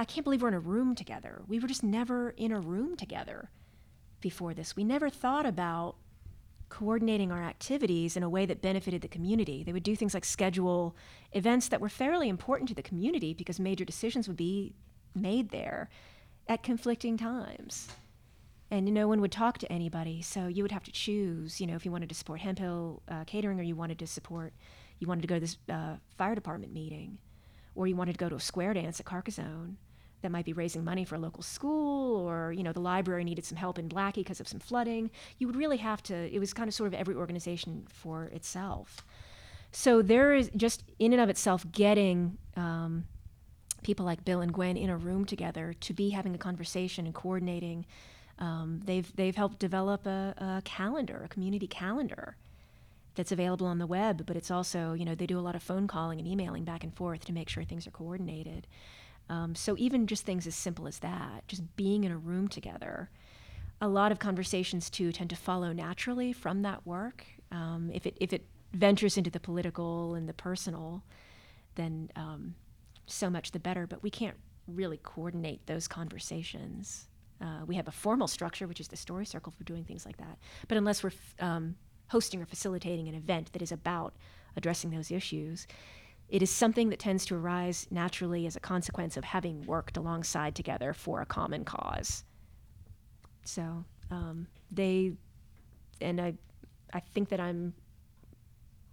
I can't believe we're in a room together. We were just never in a room together before this. We never thought about coordinating our activities in a way that benefited the community. They would do things like schedule events that were fairly important to the community because major decisions would be made there at conflicting times. And no one would talk to anybody, so you would have to choose, you know, if you wanted to support Hemphill uh, Catering or you wanted to support, you wanted to go to this uh, fire department meeting, or you wanted to go to a square dance at Carcassonne. That might be raising money for a local school or you know the library needed some help in Blackey because of some flooding you would really have to it was kind of sort of every organization for itself. So there is just in and of itself getting um, people like bill and gwen in a room together to be having a conversation and coordinating um, they've they've helped develop a, a calendar a community calendar that's available on the web but it's also you know they do a lot of phone calling and emailing back and forth to make sure things are coordinated um, so even just things as simple as that, just being in a room together, a lot of conversations too tend to follow naturally from that work. Um, if it if it ventures into the political and the personal, then um, so much the better. But we can't really coordinate those conversations. Uh, we have a formal structure, which is the story circle for doing things like that. But unless we're f- um, hosting or facilitating an event that is about addressing those issues, it is something that tends to arise naturally as a consequence of having worked alongside together for a common cause. So um, they, and I, I think that I'm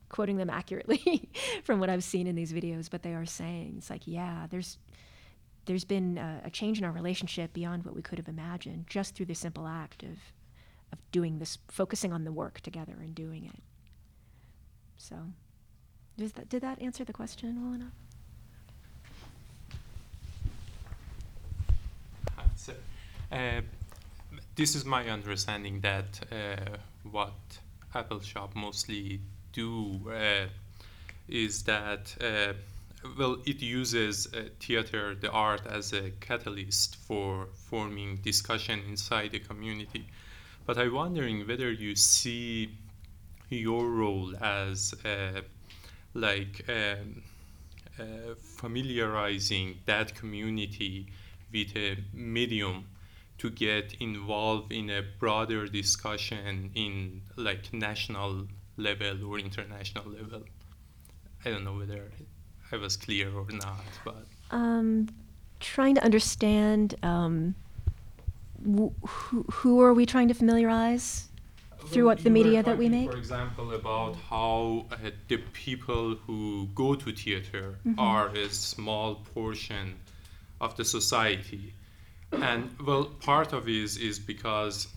quoting them accurately from what I've seen in these videos, but they are saying it's like, yeah, there's, there's been a, a change in our relationship beyond what we could have imagined just through the simple act of, of doing this, focusing on the work together and doing it. So. Does that, did that answer the question well enough? So, uh, this is my understanding that uh, what Appalshop mostly do uh, is that uh, well, it uses uh, theater, the art, as a catalyst for forming discussion inside the community. But I'm wondering whether you see your role as uh, like um, uh, familiarizing that community with a medium to get involved in a broader discussion in like national level or international level. I don't know whether I was clear or not, but um, trying to understand um, wh- who, who are we trying to familiarize? Through what the media that we make? For example, about how uh, the people who go to theater Mhm. are a small portion of the society, and well, part of it is is because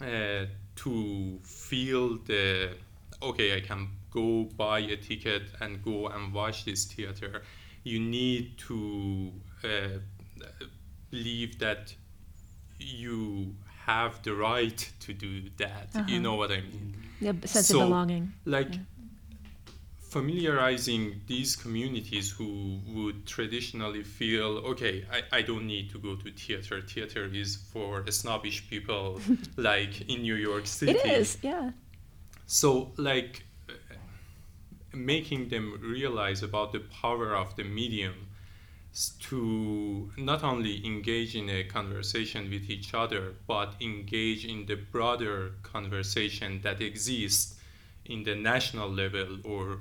uh, to feel the okay, I can go buy a ticket and go and watch this theater. You need to uh, believe that you have the right to do that. You Uh-huh. know what I mean? Yeah, sense So, of belonging. Like Yeah. familiarizing these communities who would traditionally feel, okay, I, I don't need to go to theater. Theater is for snobbish people like in New York City. It is, yeah. So, like, uh, making them realize about the power of the medium to not only engage in a conversation with each other, but engage in the broader conversation that exists in the national level or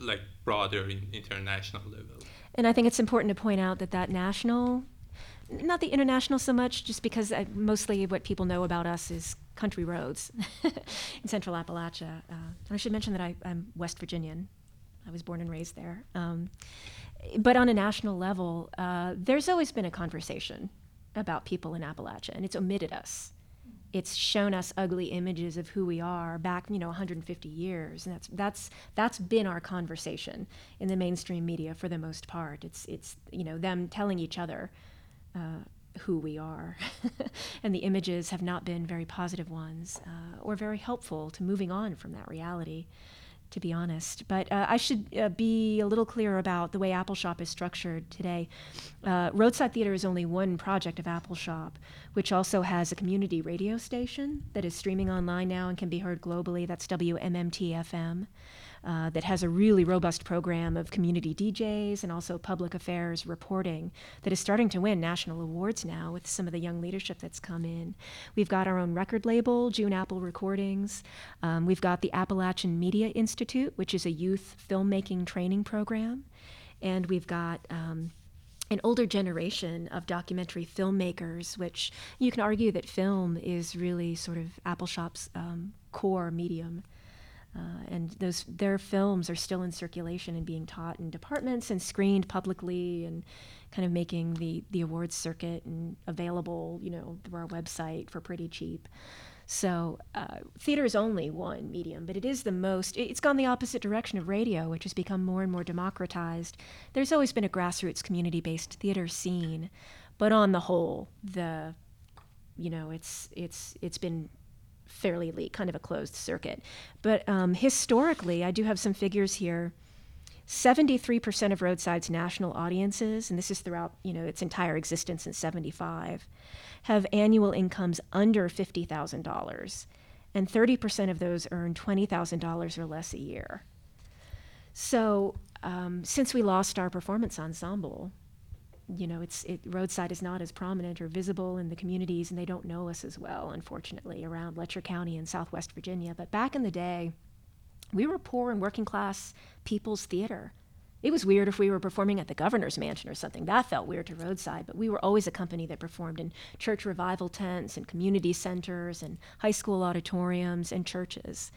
like broader in international level. And I think it's important to point out that that national, not the international so much, just because uh, mostly what people know about us is country roads in central Appalachia. Uh, and I should mention that I, I'm West Virginian. I was born and raised there. Um, but on a national level, uh, there's always been a conversation about people in Appalachia, and it's omitted us. It's shown us ugly images of who we are back, you know, 150 years, and that's that's that's been our conversation in the mainstream media for the most part. It's it's you know them telling each other uh, who we are, and the images have not been very positive ones uh, or very helpful to moving on from that reality to be honest. But uh, I should uh, be a little clearer about the way Appalshop is structured today. Uh, Roadside Theater is only one project of Appalshop, which also has a community radio station that is streaming online now and can be heard globally. That's WMMT FM. Uh, that has a really robust program of community DJs and also public affairs reporting that is starting to win national awards now with some of the young leadership that's come in. We've got our own record label, June Apple Recordings. Um, we've got the Appalachian Media Institute, which is a youth filmmaking training program. And we've got um, an older generation of documentary filmmakers, which you can argue that film is really sort of Appalshop's um, core medium. Uh, and those their films are still in circulation and being taught in departments and screened publicly and kind of making the the awards circuit and available, you know, through our website for pretty cheap. So uh, theater is only one medium, but it is the most. It's gone the opposite direction of radio, which has become more and more democratized. There's always been a grassroots community-based theater scene, but on the whole, the you know, it's it's it's been fairly elite, kind of a closed circuit. But um, historically, I do have some figures here. 73% of Roadside's national audiences, and this is throughout you know its entire existence in 75, have annual incomes under $50,000, and 30% of those earn $20,000 or less a year. So um, since we lost our performance ensemble, you know, it's it, roadside is not as prominent or visible in the communities, and they don't know us as well, unfortunately, around Letcher County and Southwest Virginia. But back in the day, we were poor and working class people's theater. It was weird if we were performing at the governor's mansion or something. That felt weird to roadside, but we were always a company that performed in church revival tents and community centers and high school auditoriums and churches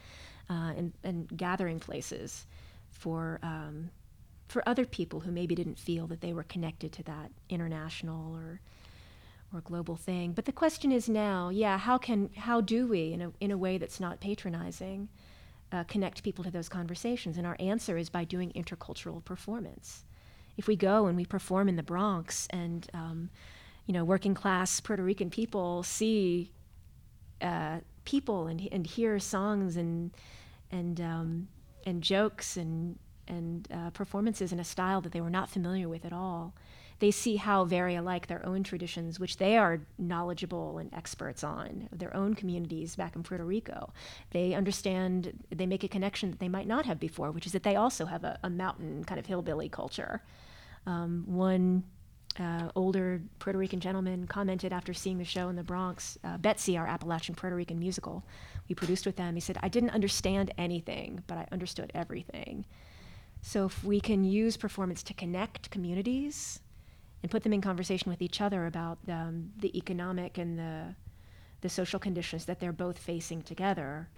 uh, and, and gathering places for um, for other people who maybe didn't feel that they were connected to that international or or global thing. But the question is now, yeah, how can how do we in a in a way that's not patronizing uh, connect people to those conversations? And our answer is by doing intercultural performance. If we go and we perform in the Bronx and um, you know working class Puerto Rican people see uh, people and and hear songs and and um, and jokes and and uh, performances in a style that they were not familiar with at all. They see how very alike their own traditions, which they are knowledgeable and experts on, their own communities back in Puerto Rico. They understand, they make a connection that they might not have before, which is that they also have a, a mountain kind of hillbilly culture. Um, one uh, older Puerto Rican gentleman commented after seeing the show in the Bronx, uh, Betsy, our Appalachian Puerto Rican musical, we produced with them. He said, I didn't understand anything, but I understood everything. So if we can use performance to connect communities and put them in conversation with each other about um, the economic and the the social conditions that they're both facing together,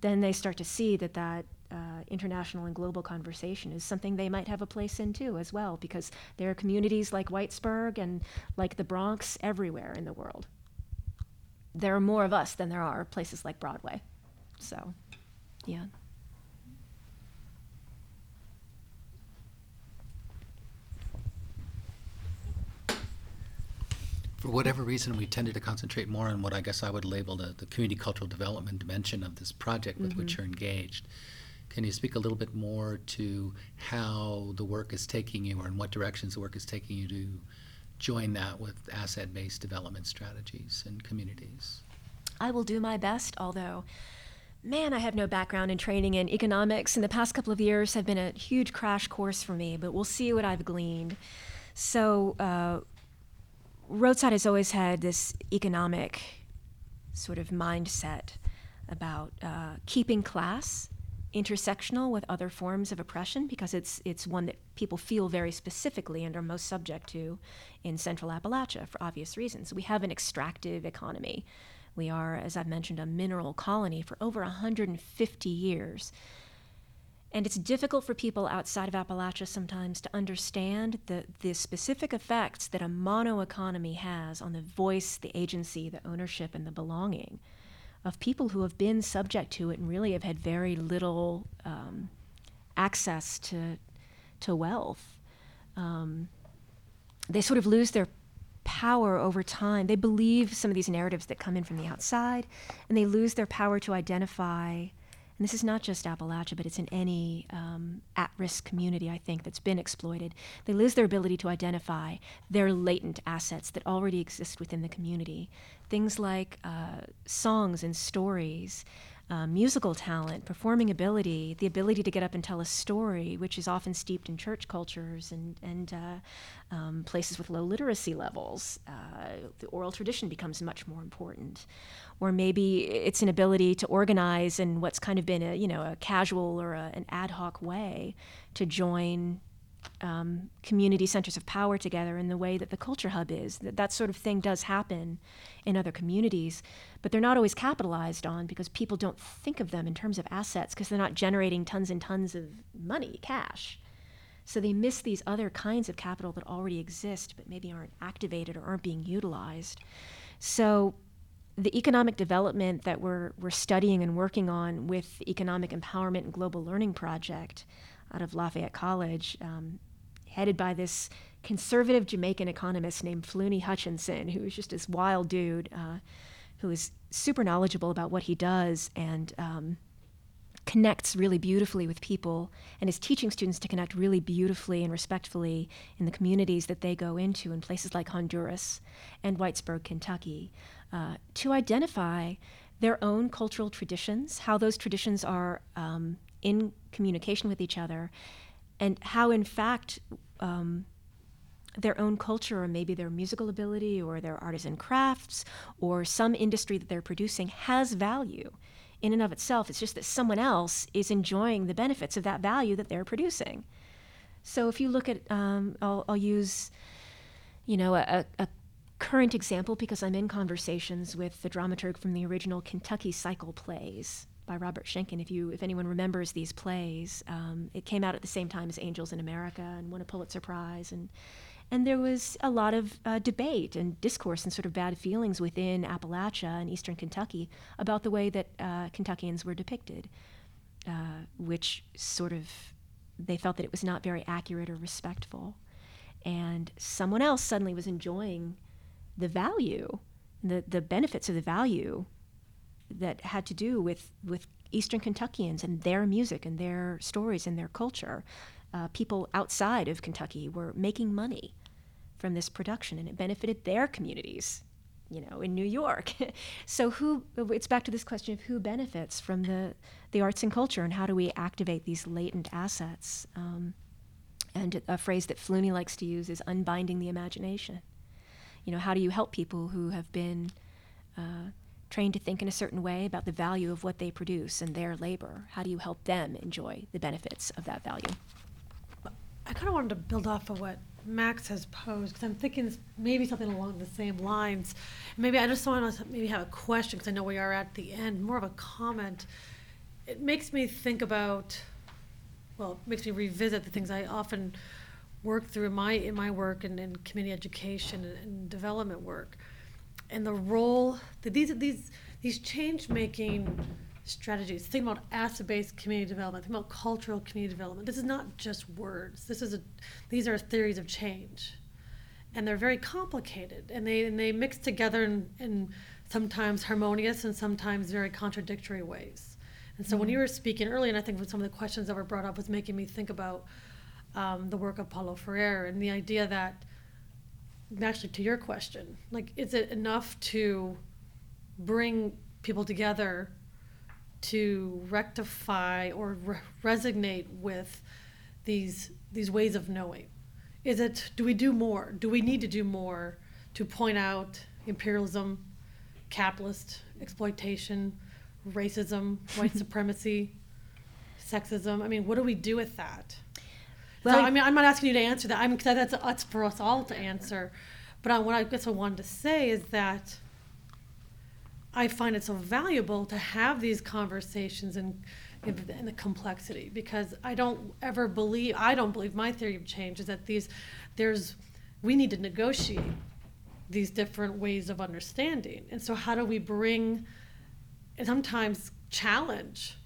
then they start to see that that uh, international and global conversation is something they might have a place in too as well because there are communities like Whitesburg and like the Bronx everywhere in the world. There are more of us than there are places like Broadway. So, yeah. For whatever reason, we tended to concentrate more on what I guess I would label the, the community cultural development dimension of this project with which you're engaged. Can you speak a little bit more to how the work is taking you or in what directions the work is taking you to join that with asset based development strategies and communities? I will do my best, although, man, I have no background in training in economics, and the past couple of years have been a huge crash course for me, but we'll see what I've gleaned. So, uh, Roadside has always had this economic sort of mindset about uh, keeping class intersectional with other forms of oppression because it's it's one that people feel very specifically and are most subject to in Central Appalachia for obvious reasons. We have an extractive economy. We are, as I've mentioned, a mineral colony for over 150 years. And it's difficult for people outside of Appalachia sometimes to understand the, the specific effects that a mono economy has on the voice, the agency, the ownership, and the belonging of people who have been subject to it and really have had very little um, access to, to wealth. Um, they sort of lose their power over time. They believe some of these narratives that come in from the outside, and they lose their power to identify and this is not just Appalachia, but it's in any um, at risk community, I think, that's been exploited. They lose their ability to identify their latent assets that already exist within the community. Things like uh, songs and stories, uh, musical talent, performing ability, the ability to get up and tell a story, which is often steeped in church cultures and, and uh, um, places with low literacy levels. Uh, the oral tradition becomes much more important. Or maybe it's an ability to organize in what's kind of been a, you know, a casual or a, an ad hoc way to join um, community centers of power together in the way that the Culture Hub is. That, that sort of thing does happen in other communities, but they're not always capitalized on because people don't think of them in terms of assets because they're not generating tons and tons of money, cash. So they miss these other kinds of capital that already exist but maybe aren't activated or aren't being utilized. So the economic development that we're, we're studying and working on with the Economic Empowerment and Global Learning Project out of Lafayette College, um, headed by this conservative Jamaican economist named Fluney Hutchinson, who is just this wild dude uh, who is super knowledgeable about what he does and um, connects really beautifully with people and is teaching students to connect really beautifully and respectfully in the communities that they go into in places like Honduras and Whitesburg, Kentucky, uh, to identify their own cultural traditions, how those traditions are um, in communication with each other, and how, in fact, um, their own culture or maybe their musical ability or their artisan crafts or some industry that they're producing has value in and of itself. It's just that someone else is enjoying the benefits of that value that they're producing. So if you look at, um, I'll, I'll, use, you know, a, a, current example because I'm in conversations with the dramaturg from the original Kentucky Cycle plays by Robert Schenkkan. If you, if anyone remembers these plays, um, it came out at the same time as Angels in America and won a Pulitzer Prize and and there was a lot of uh, debate and discourse and sort of bad feelings within Appalachia and eastern Kentucky about the way that uh, Kentuckians were depicted, uh, which sort of they felt that it was not very accurate or respectful. And someone else suddenly was enjoying the value, the, the benefits of the value that had to do with, with Eastern Kentuckians and their music and their stories and their culture. Uh, people outside of Kentucky were making money from this production, and it benefited their communities, you know, in New York. so who? It's back to this question of who benefits from the the arts and culture, and how do we activate these latent assets? Um, and a phrase that Fluney likes to use is unbinding the imagination. You know, how do you help people who have been uh, trained to think in a certain way about the value of what they produce and their labor? How do you help them enjoy the benefits of that value? I kind of wanted to build off of what Max has posed because I'm thinking maybe something along the same lines. Maybe I just want to maybe have a question because I know we are at the end, more of a comment. It makes me think about, well, it makes me revisit the things I often work through in my in my work and in community education and, and development work, and the role that these these these change making strategies. Think about asset-based community development. Think about cultural community development. This is not just words. This is a, these are theories of change, and they're very complicated, and they and they mix together in, in sometimes harmonious and sometimes very contradictory ways. And so mm-hmm. when you were speaking earlier, and I think some of the questions that were brought up was making me think about um, the work of Paulo Freire and the idea that, actually, to your question, like, is it enough to bring people together to rectify or re- resonate with these these ways of knowing? Is it do we do more? Do we need to do more to point out imperialism, capitalist exploitation, racism, white supremacy, sexism? I mean, what do we do with that? Well, so, I mean, I'm not asking you to answer that. I'm because that's that's for us all to answer. But I, what I guess I wanted to say is that I find it so valuable to have these conversations and, and the complexity because I don't ever believe I don't believe my theory of change is that these there's we need to negotiate these different ways of understanding and so how do we bring and sometimes challenge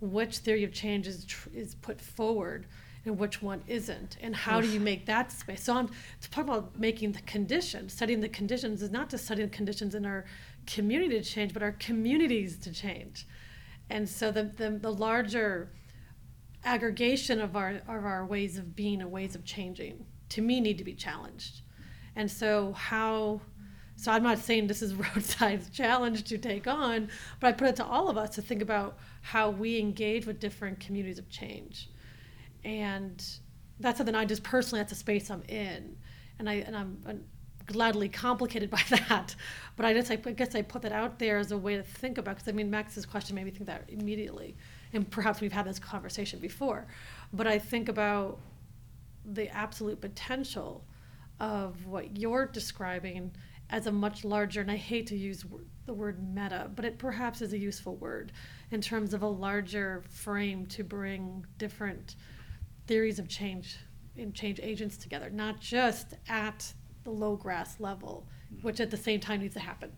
which theory of change is tr- is put forward and which one isn't and how do you make that space so i'm talking about making the conditions studying the conditions is not just studying the conditions in our community to change, but our communities to change. And so the, the, the larger aggregation of our, of our ways of being and ways of changing, to me, need to be challenged. And so, how, so I'm not saying this is roadside's challenge to take on, but I put it to all of us to think about how we engage with different communities of change. And that's something I just personally, that's a space I'm in. And I and I'm gladly complicated by that. But I just, I guess I put that out there as a way to think about, because I mean, Max's question made me think that immediately. And perhaps we've had this conversation before. But I think about the absolute potential of what you're describing as a much larger, and I hate to use the word meta, but it perhaps is a useful word in terms of a larger frame to bring different theories of change and change agents together, not just at the low grass level, which at the same time needs to happen.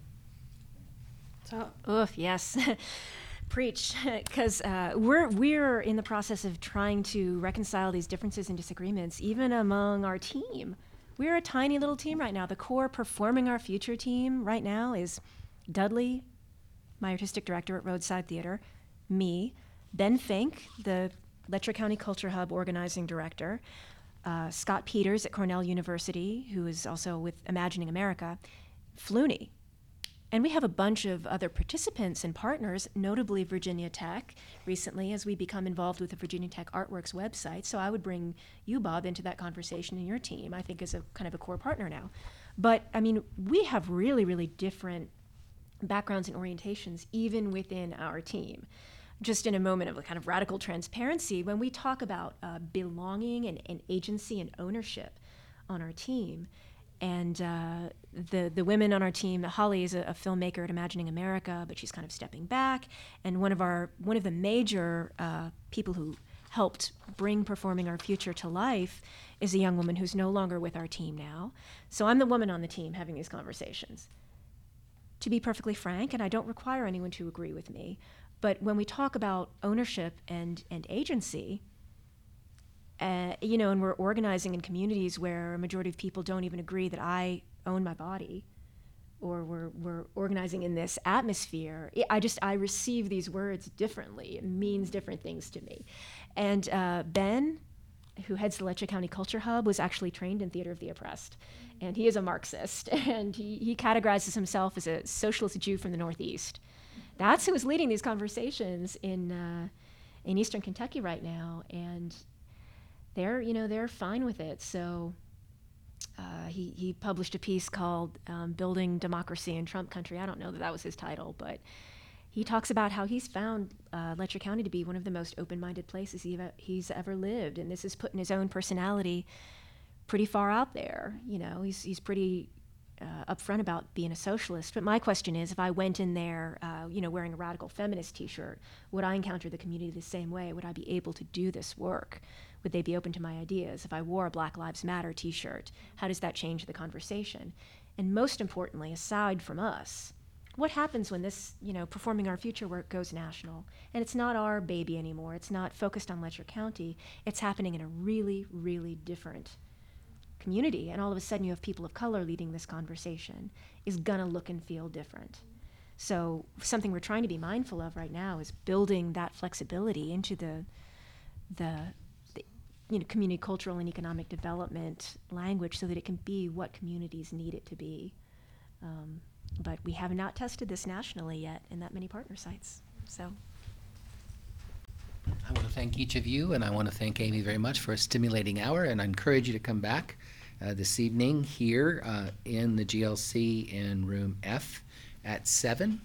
So Oof, yes. Preach, because uh, we're we're in the process of trying to reconcile these differences and disagreements, even among our team. We're a tiny little team right now. The core performing our future team right now is Dudley, my artistic director at Roadside Theater, me, Ben Fink, the Letcher County Culture Hub organizing director, uh, Scott Peters at Cornell University, who is also with Imagining America, Fluney, and we have a bunch of other participants and partners, notably Virginia Tech, recently as we become involved with the Virginia Tech Artworks website. So I would bring you, Bob, into that conversation in your team, I think, as a kind of a core partner now. But I mean, we have really, really different backgrounds and orientations, even within our team. Just in a moment of a kind of radical transparency, when we talk about uh, belonging and, and agency and ownership on our team, and uh, the the women on our team, Holly is a, a, filmmaker at Imagining America, but she's kind of stepping back. And one of our one of the major uh, people who helped bring performing our future to life is a young woman who's no longer with our team now. So I'm the woman on the team having these conversations. To be perfectly frank, and I don't require anyone to agree with me, but when we talk about ownership and and agency, uh, you know, and we're organizing in communities where a majority of people don't even agree that I own my body, or we're, we're organizing in this atmosphere. I just, I receive these words differently. It means different things to me. And uh, Ben, who heads the Letcher County Culture Hub, was actually trained in Theater of the Oppressed. And he is a Marxist, and he, he categorizes himself as a socialist Jew from the Northeast. That's who is leading these conversations in, uh, in Eastern Kentucky right now. And they're you know they're fine with it. So uh, he he published a piece called um, "Building Democracy in Trump Country." I don't know that that was his title, but he talks about how he's found uh, Letcher County to be one of the most open-minded places he he's ever lived, and this is putting his own personality pretty far out there. You know, he's he's pretty uh, upfront about being a socialist. But my question is, if I went in there, uh, you know, wearing a radical feminist T-shirt, would I encounter the community the same way? Would I be able to do this work? Would they be open to my ideas? If I wore a Black Lives Matter T-shirt, how does that change the conversation? And most importantly, aside from us, what happens when this, you know, performing our future work goes national? And it's not our baby anymore. It's not focused on Letcher County. It's happening in a really, really different community. And all of a sudden, you have people of color leading this conversation. Is gonna look and feel different. So something we're trying to be mindful of right now is building that flexibility into the the you know, community cultural and economic development language so that it can be what communities need it to be. Um, but we have not tested this nationally yet in that many partner sites. So. I want to thank each of you, and I want to thank Amy very much for a stimulating hour, and I encourage you to come back uh, this evening here uh, in the GLC in room F at 7,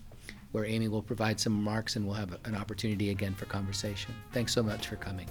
where Amy will provide some remarks and we'll have an opportunity again for conversation. Thanks so much for coming.